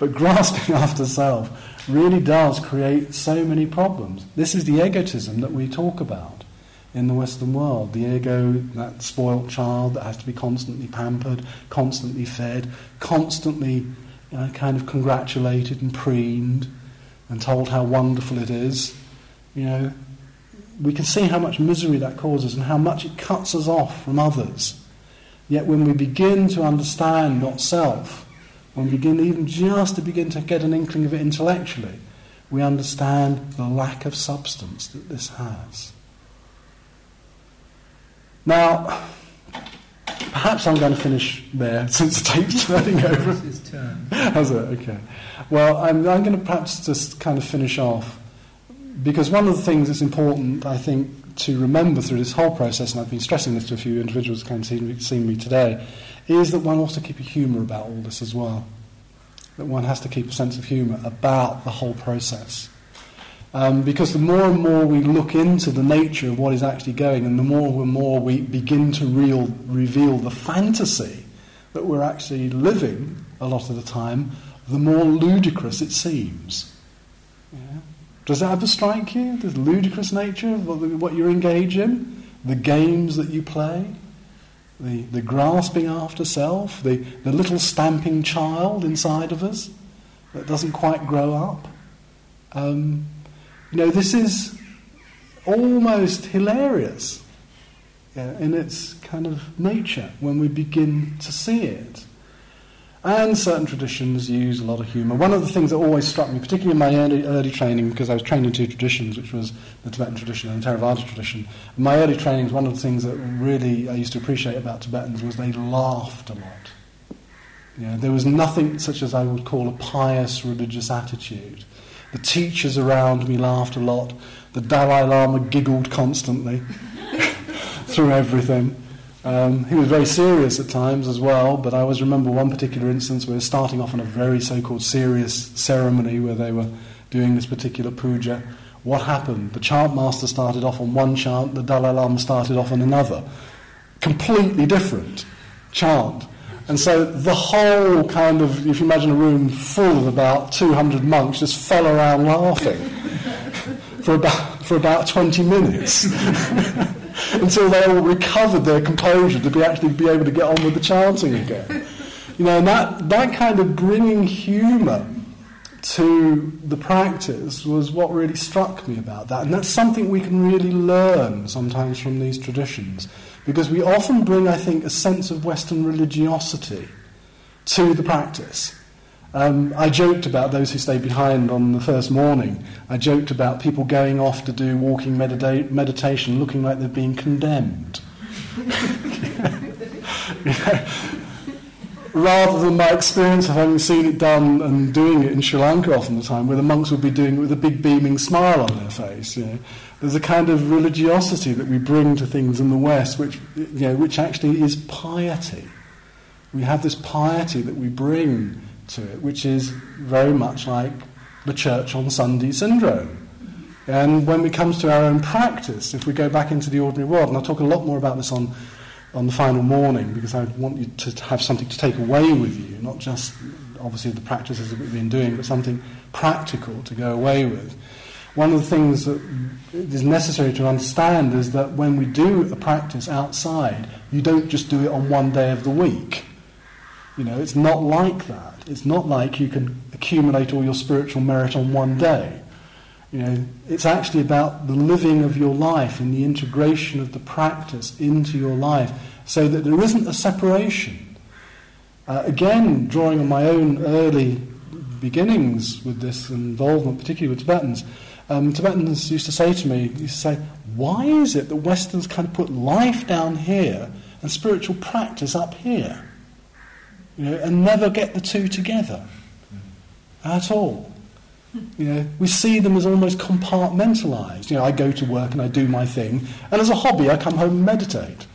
but grasping after self really does create so many problems. This is the egotism that we talk about in the Western world. The ego, that spoilt child that has to be constantly pampered, constantly fed, constantly kind of congratulated and preened and told how wonderful it is, you know, we can see how much misery that causes and how much it cuts us off from others. Yet when we begin to understand not self, when we begin even just to begin to get an inkling of it intellectually, we understand the lack of substance that this has. Now, perhaps I'm going to finish there since the tape's turning over. It's his turn. Has it? Okay. Well, I'm, I'm going to perhaps just kind of finish off because one of the things that's important, I think, to remember through this whole process, and I've been stressing this to a few individuals who of seen, seen me today, is that one ought to keep a humour about all this as well. That one has to keep a sense of humour about the whole process. Um, because the more and more we look into the nature of what is actually going, and the more and more we begin to real, reveal the fantasy that we're actually living a lot of the time, the more ludicrous it seems. Yeah? Does that ever strike you? The ludicrous nature of what you engage in? The games that you play? The, the grasping after self? The, the little stamping child inside of us that doesn't quite grow up? Um, you know, this is almost hilarious yeah, in its kind of nature when we begin to see it. And certain traditions use a lot of humour. One of the things that always struck me, particularly in my early, early training, because I was trained in two traditions, which was the Tibetan tradition and the Theravada tradition. My early trainings, one of the things that really I used to appreciate about Tibetans was they laughed a lot. You know, there was nothing such as I would call a pious religious attitude. The teachers around me laughed a lot. The Dalai Lama giggled constantly through everything. Um, he was very serious at times as well, but I always remember one particular instance where we were starting off on a very so called serious ceremony where they were doing this particular puja. What happened? The chant master started off on one chant, the Dalai Lama started off on another. Completely different chant. And so the whole kind of, if you imagine a room full of about 200 monks, just fell around laughing for about, for about 20 minutes. until they all recovered their composure to be actually be able to get on with the chanting again. You know, and that, that kind of bringing humour to the practice was what really struck me about that. And that's something we can really learn sometimes from these traditions. Because we often bring, I think, a sense of Western religiosity to the practice. Um, I joked about those who stayed behind on the first morning. I joked about people going off to do walking medita- meditation looking like they've been condemned. Rather than my experience of having seen it done and doing it in Sri Lanka often the time, where the monks would be doing it with a big beaming smile on their face. You know. There's a kind of religiosity that we bring to things in the West, which, you know, which actually is piety. We have this piety that we bring to it, which is very much like the church on Sunday syndrome. And when it comes to our own practice, if we go back into the ordinary world, and I'll talk a lot more about this on, on the final morning because I want you to have something to take away with you, not just obviously the practices that we've been doing, but something practical to go away with. One of the things that is necessary to understand is that when we do a practice outside, you don't just do it on one day of the week. You know, it's not like that. It's not like you can accumulate all your spiritual merit on one day. You know, it's actually about the living of your life and the integration of the practice into your life so that there isn't a separation. Uh, again, drawing on my own early beginnings with this involvement, particularly with Tibetans, um, Tibetans used to say to me, used to say, why is it that Westerns kind of put life down here and spiritual practice up here? You know, and never get the two together at all. You know, we see them as almost compartmentalized. You know, I go to work and I do my thing, and as a hobby, I come home and meditate.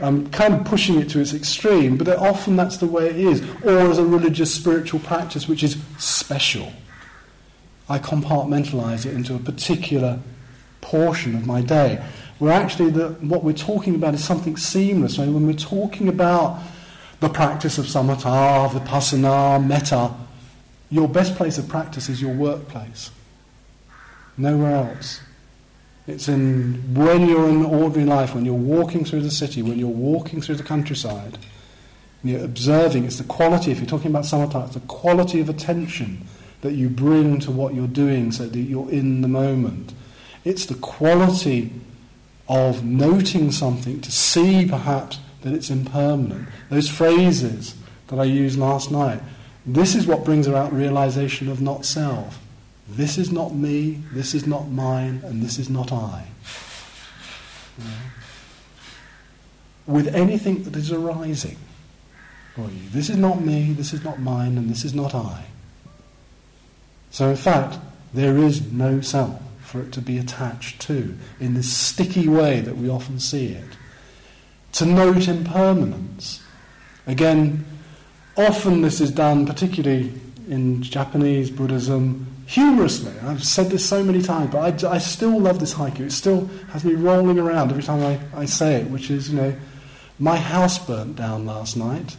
I'm kind of pushing it to its extreme, but often that's the way it is. Or as a religious spiritual practice which is special. I compartmentalize it into a particular portion of my day. Where actually, the, what we're talking about is something seamless. when we're talking about the practice of samatha, vipassana, metta, your best place of practice is your workplace. Nowhere else. It's in when you're in ordinary life, when you're walking through the city, when you're walking through the countryside, you're observing. It's the quality, if you're talking about samatha, it's the quality of attention that you bring to what you're doing so that you're in the moment. It's the quality of noting something to see perhaps that it's impermanent. Those phrases that I used last night, this is what brings about realization of not self. This is not me, this is not mine, and this is not I. With anything that is arising for you. This is not me, this is not mine, and this is not I. So, in fact, there is no self for it to be attached to in this sticky way that we often see it. To note impermanence. Again, often this is done, particularly in Japanese Buddhism, humorously. I've said this so many times, but I, I still love this haiku. It still has me rolling around every time I, I say it, which is, you know, my house burnt down last night.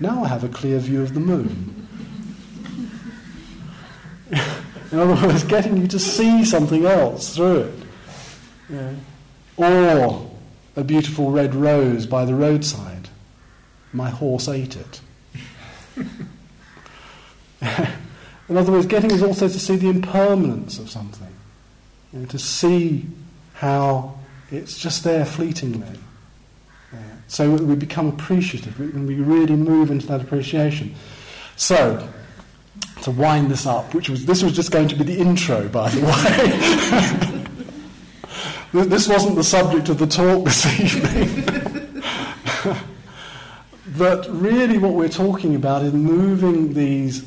Now I have a clear view of the moon. In other words, getting you to see something else through it. Yeah. Or a beautiful red rose by the roadside. My horse ate it. In other words, getting is also to see the impermanence of something. You know, to see how it's just there fleetingly. Yeah. So we become appreciative, we, we really move into that appreciation. So, to wind this up, which was this was just going to be the intro, by the way. this wasn't the subject of the talk this evening. but really, what we're talking about is moving these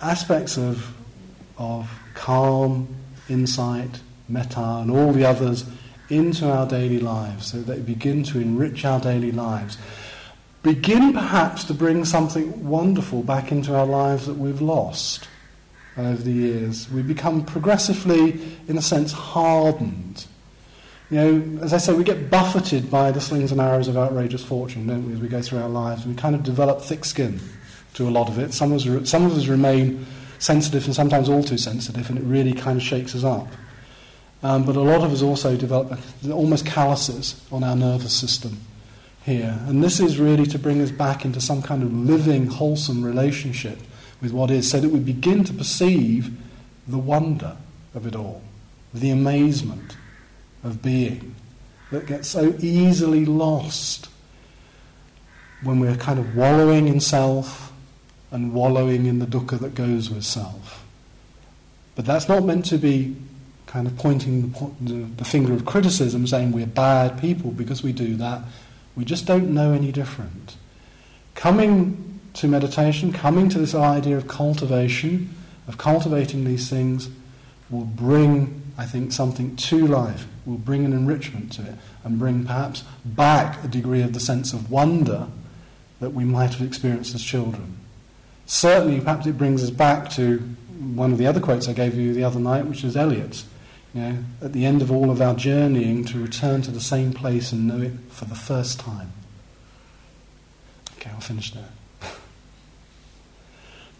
aspects of, of calm, insight, metta, and all the others into our daily lives so they begin to enrich our daily lives begin perhaps to bring something wonderful back into our lives that we've lost over the years. We become progressively, in a sense, hardened. You know, as I say, we get buffeted by the slings and arrows of outrageous fortune, don't we, as we go through our lives. We kind of develop thick skin to a lot of it. Some of us, some of us remain sensitive and sometimes all too sensitive, and it really kind of shakes us up. Um, but a lot of us also develop almost calluses on our nervous system here. And this is really to bring us back into some kind of living, wholesome relationship with what is, so that we begin to perceive the wonder of it all, the amazement of being that gets so easily lost when we're kind of wallowing in self and wallowing in the dukkha that goes with self. But that's not meant to be kind of pointing the, finger of criticism, saying we're bad people because we do that. We just don't know any different. Coming to meditation, coming to this idea of cultivation, of cultivating these things, will bring, I think, something to life, will bring an enrichment to it, and bring perhaps back a degree of the sense of wonder that we might have experienced as children. Certainly, perhaps it brings us back to one of the other quotes I gave you the other night, which is Eliot's. You know, at the end of all of our journeying, to return to the same place and know it for the first time. Okay, I'll finish there.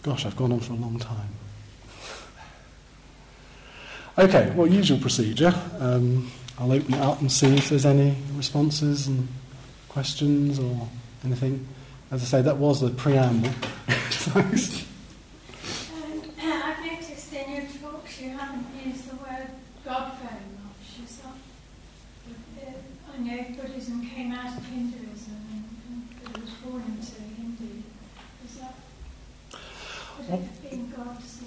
Gosh, I've gone on for a long time. Okay, well, usual procedure. Um, I'll open it up and see if there's any responses and questions or anything. As I say, that was the preamble. Thanks. And uh, I've noticed in your talks you haven't used the word God very much. Is that, uh, I know Buddhism came out of Hinduism and, and it was born into Hindu. Is that, would it have been God's?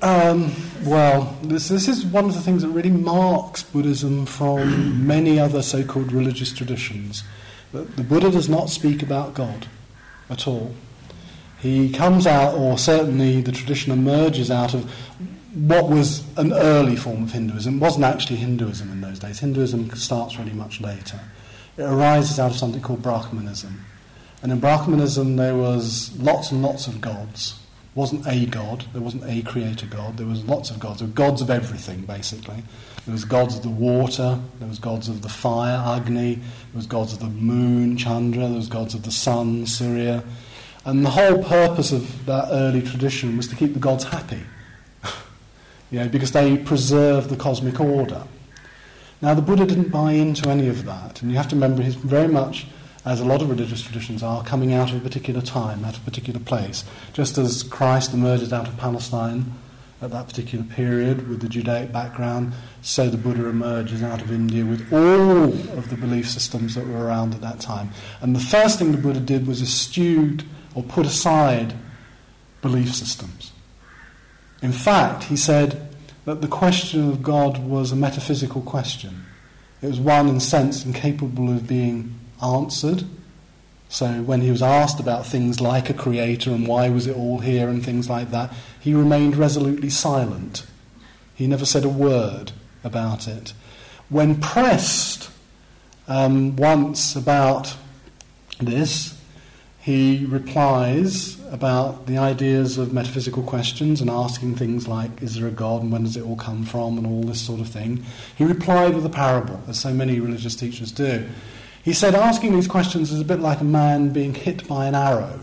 Um, well, this, this is one of the things that really marks Buddhism from many other so called religious traditions. That the Buddha does not speak about God at all. He comes out, or certainly the tradition emerges out of what was an early form of Hinduism. It wasn't actually Hinduism in those days. Hinduism starts really much later. It arises out of something called Brahmanism. And in Brahmanism, there was lots and lots of gods wasn't a god, there wasn't a creator god, there was lots of gods. There were gods of everything, basically. There was gods of the water, there was gods of the fire, Agni, there was gods of the moon, Chandra, there was gods of the sun, Surya. And the whole purpose of that early tradition was to keep the gods happy. you know, because they preserved the cosmic order. Now the Buddha didn't buy into any of that, and you have to remember he's very much as a lot of religious traditions are, coming out of a particular time, of a particular place. Just as Christ emerges out of Palestine at that particular period with the Judaic background, so the Buddha emerges out of India with all of the belief systems that were around at that time. And the first thing the Buddha did was eschewed or put aside belief systems. In fact, he said that the question of God was a metaphysical question. It was one, in sense, incapable of being answered. So when he was asked about things like a creator and why was it all here and things like that, he remained resolutely silent. He never said a word about it. When pressed um, once about this, he replies about the ideas of metaphysical questions and asking things like, is there a God and when does it all come from and all this sort of thing. He replied with a parable, as so many religious teachers do. He said asking these questions is a bit like a man being hit by an arrow.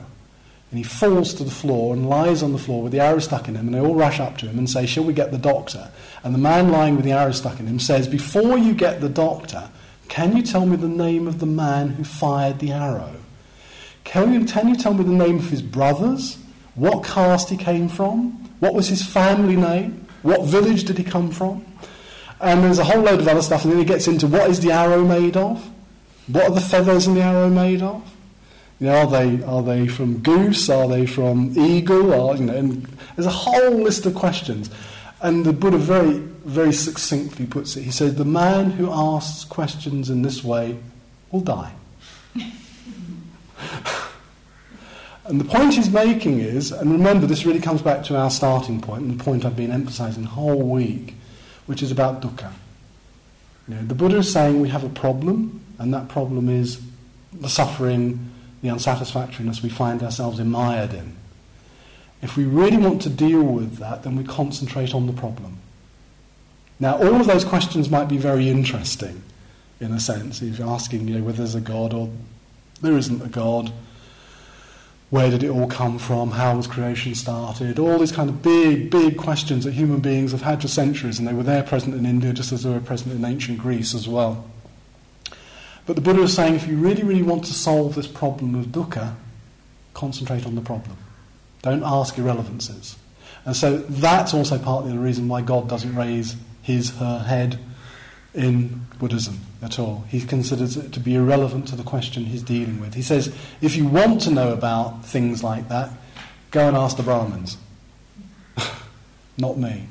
And he falls to the floor and lies on the floor with the arrow stuck in him, and they all rush up to him and say, Shall we get the doctor? And the man lying with the arrow stuck in him says, Before you get the doctor, can you tell me the name of the man who fired the arrow? Can you, can you tell me the name of his brothers? What caste he came from? What was his family name? What village did he come from? And there's a whole load of other stuff, and then he gets into what is the arrow made of? What are the feathers in the arrow made of? You know, are they are they from goose? Are they from eagle? Or, you know, and there's a whole list of questions. And the Buddha very, very succinctly puts it. He says, The man who asks questions in this way will die. and the point he's making is, and remember, this really comes back to our starting point, and the point I've been emphasizing the whole week, which is about dukkha. You know, the Buddha is saying we have a problem, and that problem is the suffering, the unsatisfactoriness we find ourselves mired in. If we really want to deal with that, then we concentrate on the problem. Now, all of those questions might be very interesting, in a sense. If you're asking you know, whether there's a God or there isn't a God, where did it all come from? How was creation started? All these kind of big, big questions that human beings have had for centuries, and they were there present in India just as they were present in ancient Greece as well. But the Buddha is saying if you really, really want to solve this problem of dukkha, concentrate on the problem. Don't ask irrelevances. And so that's also partly the reason why God doesn't raise his, her head in Buddhism at all. He considers it to be irrelevant to the question he's dealing with. He says, if you want to know about things like that, go and ask the Brahmins. Not me.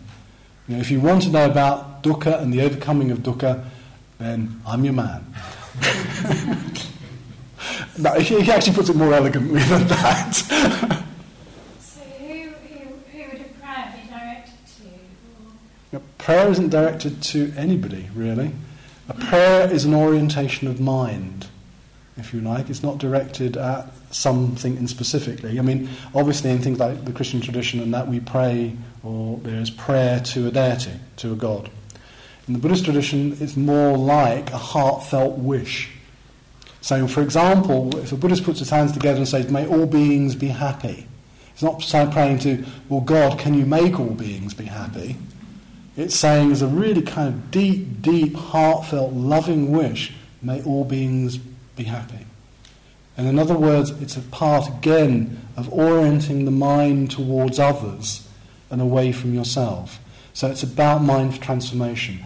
You know, if you want to know about dukkha and the overcoming of dukkha, then I'm your man. no, he actually puts it more elegantly than that. so who, who, who would a prayer be directed to? Prayer isn't directed to anybody, really. A prayer is an orientation of mind, if you like. It's not directed at something in specifically. I mean, obviously, in things like the Christian tradition and that, we pray or there is prayer to a deity, to a god. In the Buddhist tradition, it's more like a heartfelt wish. So, for example, if a Buddhist puts his hands together and says, May all beings be happy, it's not praying to, Well, God, can you make all beings be happy? It's saying, as a really kind of deep, deep, heartfelt, loving wish, May all beings be happy. And in other words, it's a part again of orienting the mind towards others and away from yourself. So it's about mind transformation.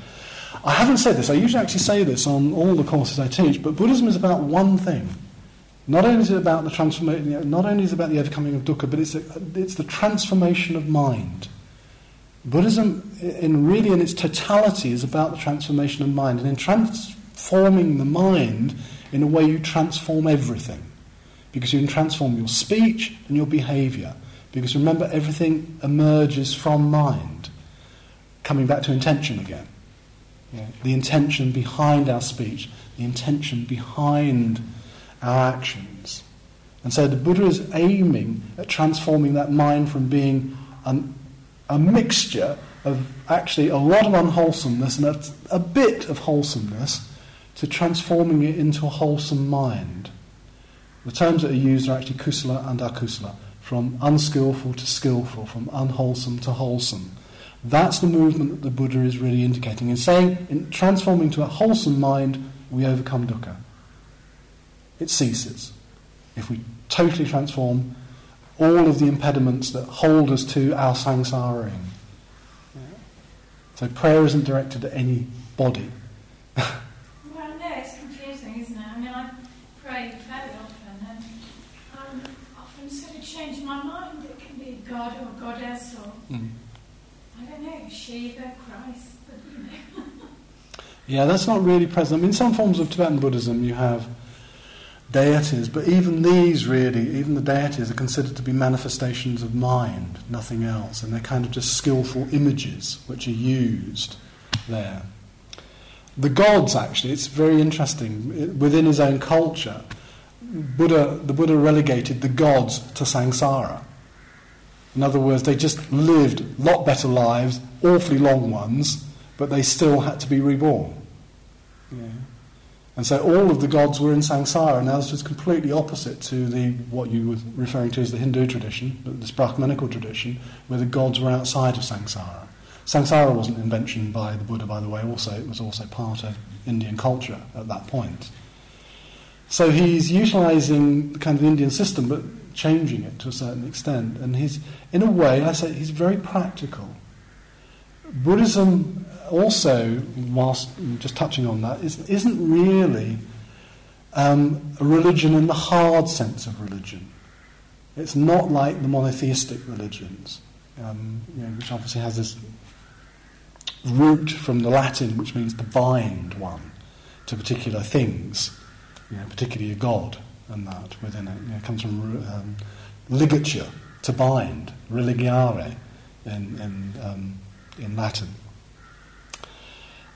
I haven't said this, I usually actually say this on all the courses I teach, but Buddhism is about one thing. Not only is it about the transformation, not only is it about the overcoming of dukkha, but it's, a, it's the transformation of mind. Buddhism, in really in its totality, is about the transformation of mind. And in transforming the mind, in a way you transform everything. Because you can transform your speech and your behavior. Because remember, everything emerges from mind. Coming back to intention again. Yeah, the intention behind our speech, the intention behind our actions. And so the Buddha is aiming at transforming that mind from being an, a mixture of actually a lot of unwholesomeness and a, a bit of wholesomeness to transforming it into a wholesome mind. The terms that are used are actually kusala and akusala, from unskillful to skillful, from unwholesome to wholesome. That's the movement that the Buddha is really indicating. In saying, in transforming to a wholesome mind, we overcome dukkha. It ceases. If we totally transform all of the impediments that hold us to our samsara. So prayer isn't directed at any body. well, no, it's confusing, isn't it? I mean, I pray very often, and I'm often sort of change my mind. It can be God or goddess or. Mm. I don't know, Yeah, that's not really present. I mean, some forms of Tibetan Buddhism you have deities, but even these really, even the deities are considered to be manifestations of mind, nothing else, and they're kind of just skillful images which are used there. The gods, actually, it's very interesting. Within his own culture, Buddha, the Buddha relegated the gods to samsara. In other words, they just lived a lot better lives, awfully long ones, but they still had to be reborn. Yeah. And so all of the gods were in samsara. Now this was completely opposite to the what you were referring to as the Hindu tradition, this Brahmanical tradition, where the gods were outside of samsara. Samsara wasn't an invention by the Buddha, by the way. Also, it was also part of Indian culture at that point. So he's utilizing the kind of Indian system, but changing it to a certain extent. And he's, in a way, I say he's very practical. Buddhism also, whilst just touching on that, is, isn't really um, a religion in the hard sense of religion. It's not like the monotheistic religions, um, you know, which obviously has this root from the Latin, which means to bind one to particular things, you know, particularly a god and that within it. You know, it comes from um, ligature, to bind, religiare in, in, um, in Latin.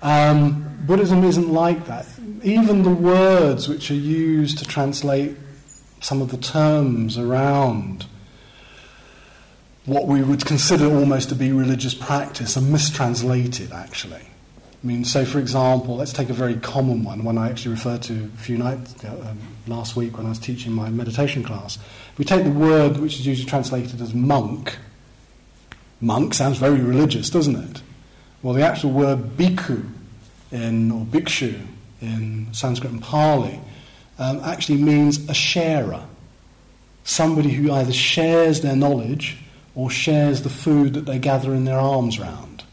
Um, Buddhism isn't like that. Even the words which are used to translate some of the terms around what we would consider almost to be religious practice are mistranslated, actually. I mean, so for example, let's take a very common one, one I actually referred to a few nights um, last week when I was teaching my meditation class. We take the word which is usually translated as monk, monk sounds very religious, doesn't it? Well, the actual word bhikkhu in, or bhikshu in Sanskrit and Pali um, actually means a sharer. Somebody who either shares their knowledge or shares the food that they gather in their alms round.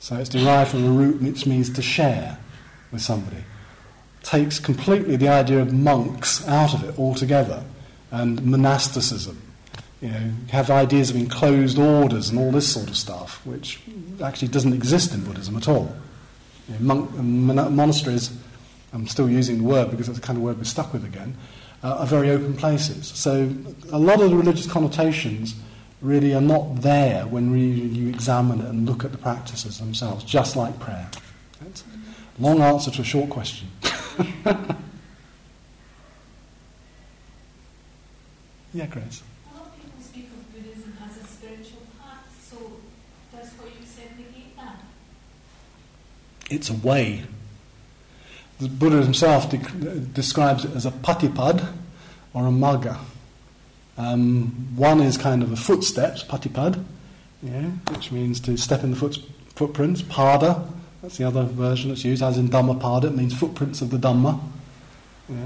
So it's derived from a root which means to share with somebody. Takes completely the idea of monks out of it altogether and monasticism you know, have ideas of enclosed orders and all this sort of stuff, which actually doesn't exist in Buddhism at all. You know, monk, mon- monasteries, I'm still using the word because that's the kind of word we're stuck with again, uh, are very open places. So a lot of the religious connotations really are not there when really you examine it and look at the practices themselves, just like prayer. Long answer to a short question. yeah, Grace. It's a way. The Buddha himself de- describes it as a patipad or a magga. Um, one is kind of a footsteps, patipad, yeah, which means to step in the foot, footprints. Pada, that's the other version that's used, as in Dhammapada, it means footprints of the Dhamma. Yeah.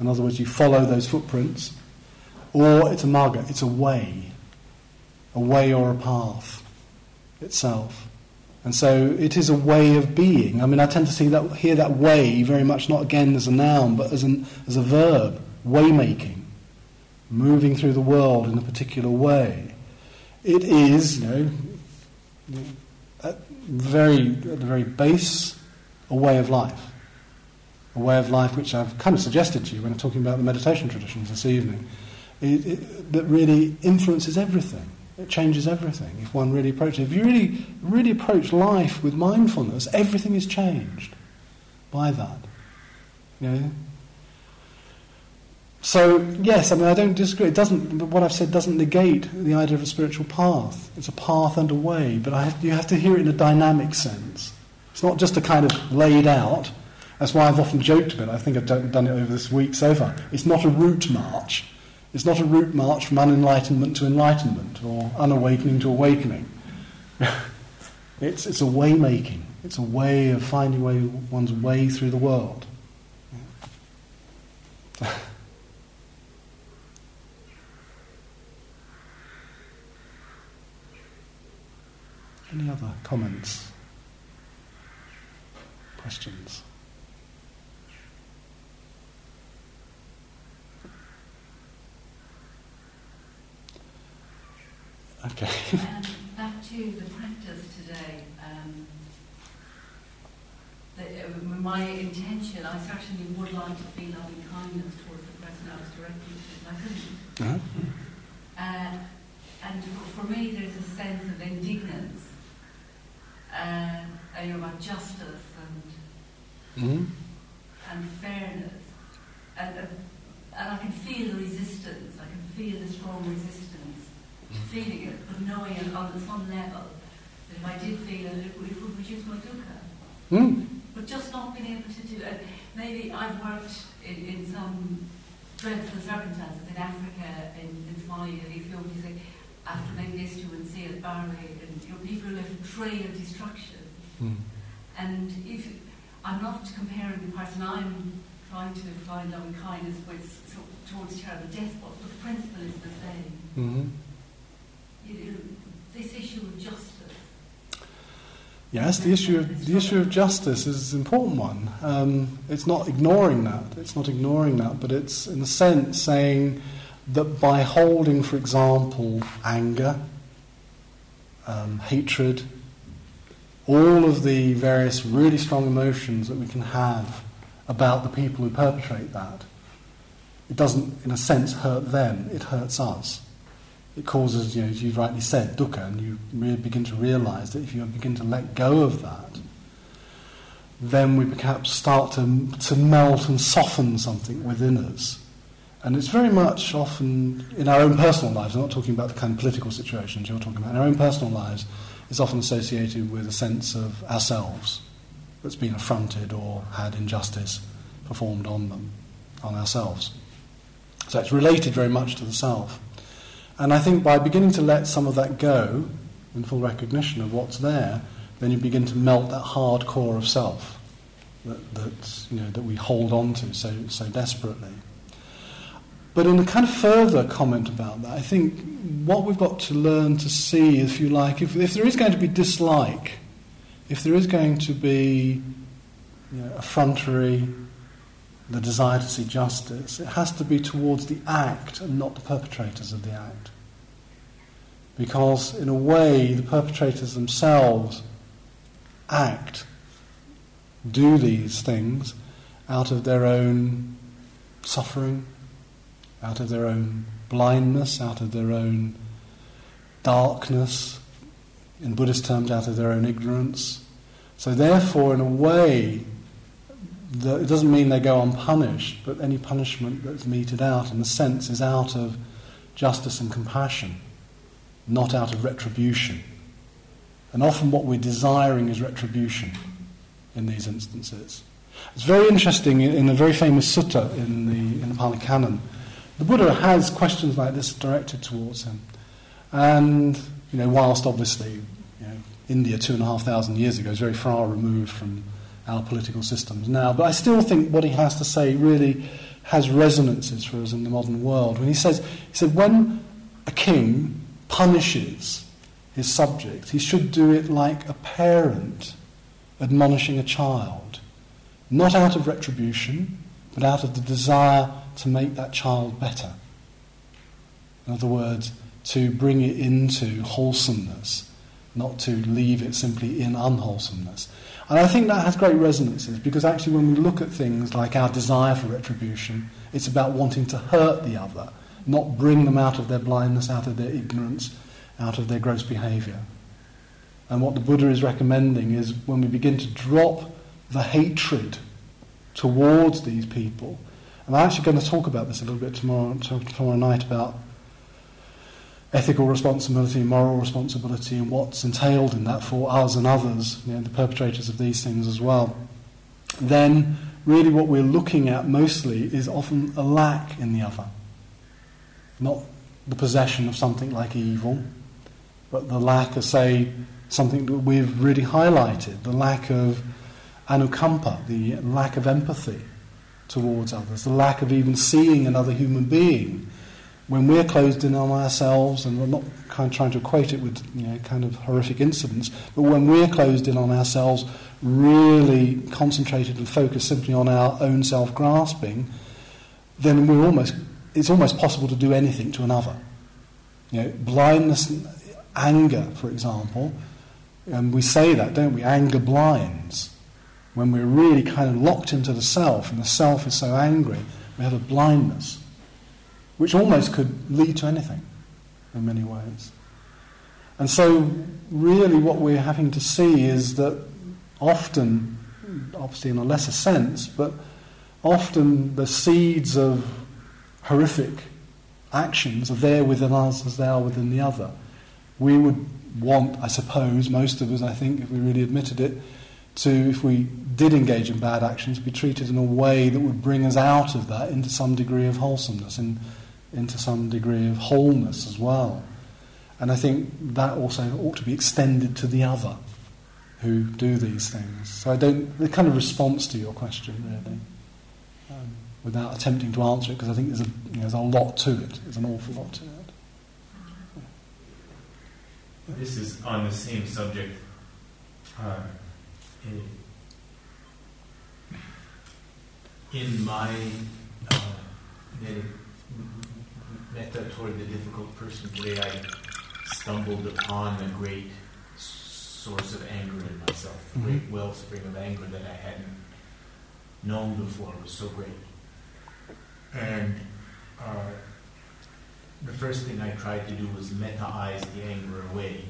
In other words, you follow those footprints. Or it's a magga, it's a way, a way or a path itself. And so it is a way of being. I mean, I tend to see that, hear that way very much not again as a noun, but as, an, as a verb, waymaking, moving through the world in a particular way. It is, you know, at, very, at the very base, a way of life. A way of life which I've kind of suggested to you when I'm talking about the meditation traditions this evening, it, it, that really influences everything. It changes everything if one really approaches it. If you really, really approach life with mindfulness, everything is changed by that. You know? So yes, I mean I don't disagree. It doesn't. What I've said doesn't negate the idea of a spiritual path. It's a path and a way, but have, you have to hear it in a dynamic sense. It's not just a kind of laid out. That's why I've often joked about it. I think I've done it over this week so far. It's not a route march. It's not a route march from unenlightenment to enlightenment or unawakening to awakening. it's, it's a way making. It's a way of finding way, one's way through the world. Any other comments? Questions? Okay. um, back to the practice today. Um, the, uh, my intention, I certainly would like to feel loving kindness towards the person I was directing to, I couldn't. Uh-huh. Uh, and for me, there's a sense of indignance, uh, you know, about justice and Mm-hmm. and fairness, and uh, and I can feel the resistance. I can feel the strong resistance, feeling it, but knowing it on some level that if I did feel it, it would, it would reduce my dukkha. Mm. But just not being able to do it. Maybe I've worked in, in some dreadful circumstances in Africa, in, in Somalia, in Ethiopia, say, after Mengistu and Siad Barre, and you know, people left a trail of destruction. Mm. And if I'm not comparing the person I'm trying to find loving kindness with so, towards terrible despots, but the principle is the same. You know, this issue of justice. Yes, the issue of the issue of justice is an important one. Um, it's not ignoring that. It's not ignoring that, but it's in a sense saying that by holding, for example, anger, um, hatred, all of the various really strong emotions that we can have about the people who perpetrate that, it doesn't, in a sense, hurt them. It hurts us it causes, you know, as you rightly said, dukkha, and you really begin to realize that if you begin to let go of that, then we perhaps start to, to melt and soften something within us. And it's very much often in our own personal lives, I'm not talking about the kind of political situations you're talking about, in our own personal lives, it's often associated with a sense of ourselves that's been affronted or had injustice performed on them, on ourselves. So it's related very much to the self. And I think by beginning to let some of that go, in full recognition of what's there, then you begin to melt that hard core of self that, that, you know, that we hold on to so, so desperately. But in a kind of further comment about that, I think what we've got to learn to see, if you like, if, if there is going to be dislike, if there is going to be you know, effrontery, the desire to see justice, it has to be towards the act and not the perpetrators of the act. Because, in a way, the perpetrators themselves act, do these things out of their own suffering, out of their own blindness, out of their own darkness, in Buddhist terms, out of their own ignorance. So, therefore, in a way, the, it doesn't mean they go unpunished, but any punishment that's meted out, in a sense, is out of justice and compassion, not out of retribution. And often what we're desiring is retribution. in these instances. It's very interesting in a very famous sutta in the, in the Pali Canon. The Buddha has questions like this directed towards him. And, you know, whilst obviously you know, India two and a half thousand years ago is very far removed from our political systems now, but I still think what he has to say really has resonances for us in the modern world. When he says, he said, when a king punishes his subject, he should do it like a parent admonishing a child, not out of retribution, but out of the desire to make that child better. In other words, to bring it into wholesomeness, not to leave it simply in unwholesomeness. And I think that has great resonances because actually, when we look at things like our desire for retribution, it's about wanting to hurt the other, not bring them out of their blindness, out of their ignorance, out of their gross behavior. And what the Buddha is recommending is when we begin to drop the hatred towards these people, and I'm actually going to talk about this a little bit tomorrow, tomorrow night about ethical responsibility, moral responsibility, and what's entailed in that for us and others, you know, the perpetrators of these things as well, then really what we're looking at mostly is often a lack in the other. Not the possession of something like evil, but the lack of, say, something that we've really highlighted the lack of anukampa, the lack of empathy towards others, the lack of even seeing another human being when we're closed in on ourselves, and we're not kind of trying to equate it with you know, kind of horrific incidents, but when we're closed in on ourselves, really concentrated and focused simply on our own self grasping, then we're almost, it's almost possible to do anything to another. You know, blindness, anger, for example, and we say that, don't we? Anger blinds. When we're really kind of locked into the self, and the self is so angry, we have a blindness which almost could lead to anything in many ways. And so, really, what we're having to see is that often, obviously in a lesser sense, but often the seeds of horrific actions are there within us as they are within the other. We would want, I suppose, most of us, I think, if we really admitted it, to, if we did engage in bad actions, be treated in a way that would bring us out of that into some degree of wholesomeness, in into some degree of wholeness as well. And I think that also ought to be extended to the other who do these things. So I don't, the kind of response to your question, really, um, without attempting to answer it, because I think there's a, you know, there's a lot to it. There's an awful lot to it. This is on the same subject. Uh, in, in my uh, metta toward the difficult person today, I stumbled upon a great source of anger in myself, a mm-hmm. great wellspring of anger that I hadn't known before. It was so great. And uh, the first thing I tried to do was metta-ize the anger away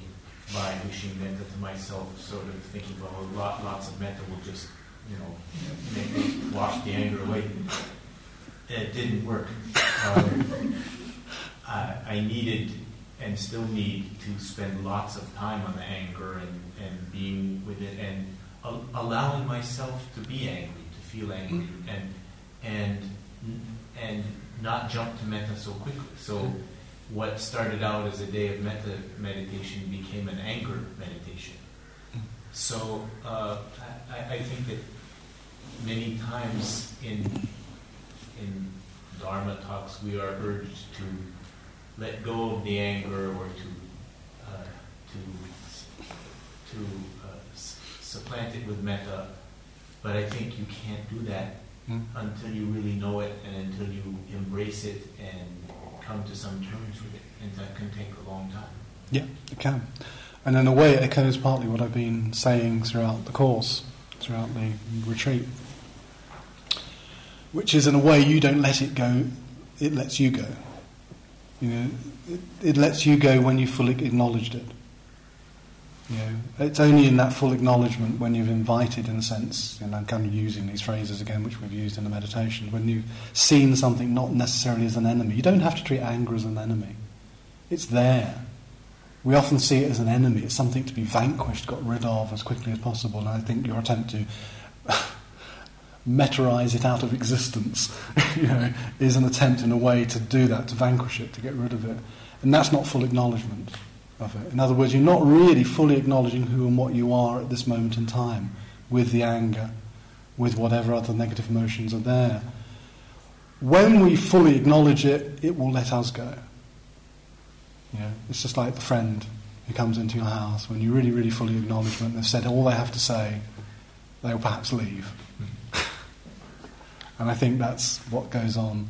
by wishing metta to myself, sort of thinking, well, lot, lots of metta will just, you know, make wash the anger away. It didn't work. Um, uh, I needed and still need to spend lots of time on the anger and, and being with it and allowing myself to be angry, to feel angry, mm-hmm. and and and not jump to metta so quickly. So what started out as a day of metta meditation became an anger meditation. Mm-hmm. So uh, I, I think that many times in in Dharma talks we are urged to let go of the anger or to uh, to to uh, supplant it with metta. But I think you can't do that mm. until you really know it and until you embrace it and come to some terms with it. And that can take a long time. Yeah, it can. And in a way, it echoes partly what I've been saying throughout the course, throughout the retreat. Which is, in a way, you don't let it go, it lets you go. You know, it, it lets you go when you fully acknowledged it. You know, it's only in that full acknowledgement when you've invited, in a sense, and I'm kind of using these phrases again, which we've used in the meditation, when you've seen something not necessarily as an enemy. You don't have to treat anger as an enemy. It's there. We often see it as an enemy, it's something to be vanquished, got rid of as quickly as possible. And I think your attempt to metta-ize it out of existence you know, is an attempt in a way to do that, to vanquish it, to get rid of it. And that's not full acknowledgement of it. In other words, you're not really fully acknowledging who and what you are at this moment in time with the anger, with whatever other negative emotions are there. When we fully acknowledge it, it will let us go. You know, it's just like the friend who comes into your house. When you really, really fully acknowledge them, they've said all they have to say, they'll perhaps leave. And I think that's what goes on.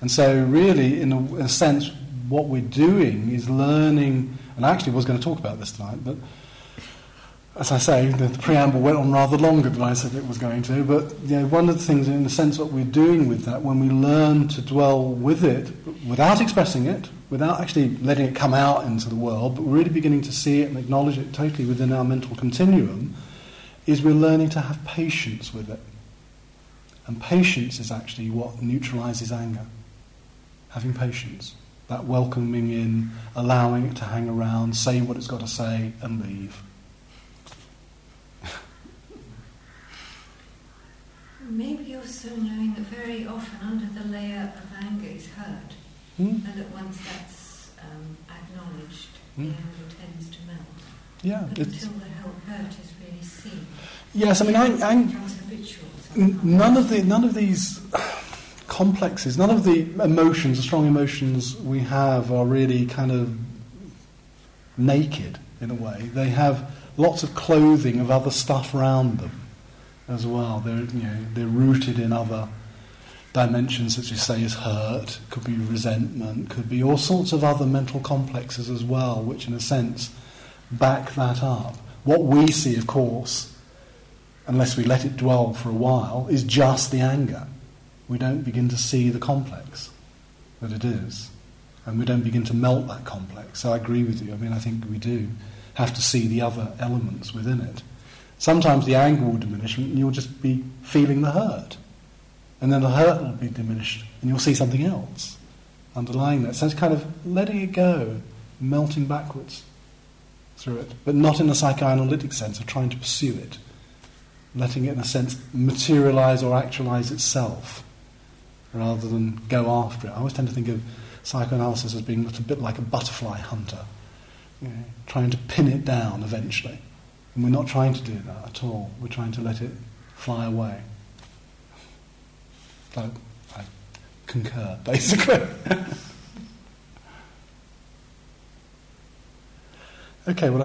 And so, really, in a, in a sense, what we're doing is learning, and I actually was going to talk about this tonight, but as I say, the, the, preamble went on rather longer than I said it was going to. But you know, one of the things, in a sense, what we're doing with that, when we learn to dwell with it without expressing it, without actually letting it come out into the world, but really beginning to see it and acknowledge it totally within our mental continuum, is we're learning to have patience with it. And patience is actually what neutralizes anger. Having patience. That welcoming in, allowing it to hang around, say what it's got to say, and leave. Maybe also knowing that very often under the layer of anger is hurt, mm. and that once that's um, acknowledged, mm. the anger tends to melt. Yeah, but until the hurt is really seen. Yes, I mean, ang- ang- none of the none of these complexes, none of the emotions, the strong emotions we have, are really kind of naked in a way. They have lots of clothing of other stuff around them as well. They're, you know, they're rooted in other dimensions, such as say is hurt, could be resentment, could be all sorts of other mental complexes as well, which in a sense back that up. What we see, of course, unless we let it dwell for a while, is just the anger. We don't begin to see the complex that it is. And we don't begin to melt that complex. So I agree with you. I mean, I think we do have to see the other elements within it. Sometimes the anger will diminish and you'll just be feeling the hurt. And then the hurt will be diminished and you'll see something else underlying that. So it's kind of letting it go, melting backwards through it, but not in a psychoanalytic sense of trying to pursue it, letting it, in a sense, materialize or actualize itself rather than go after it. I always tend to think of psychoanalysis as being a bit like a butterfly hunter, trying to pin it down eventually. And we're not trying to do that at all. We're trying to let it fly away. So I concur, basically. okay, well.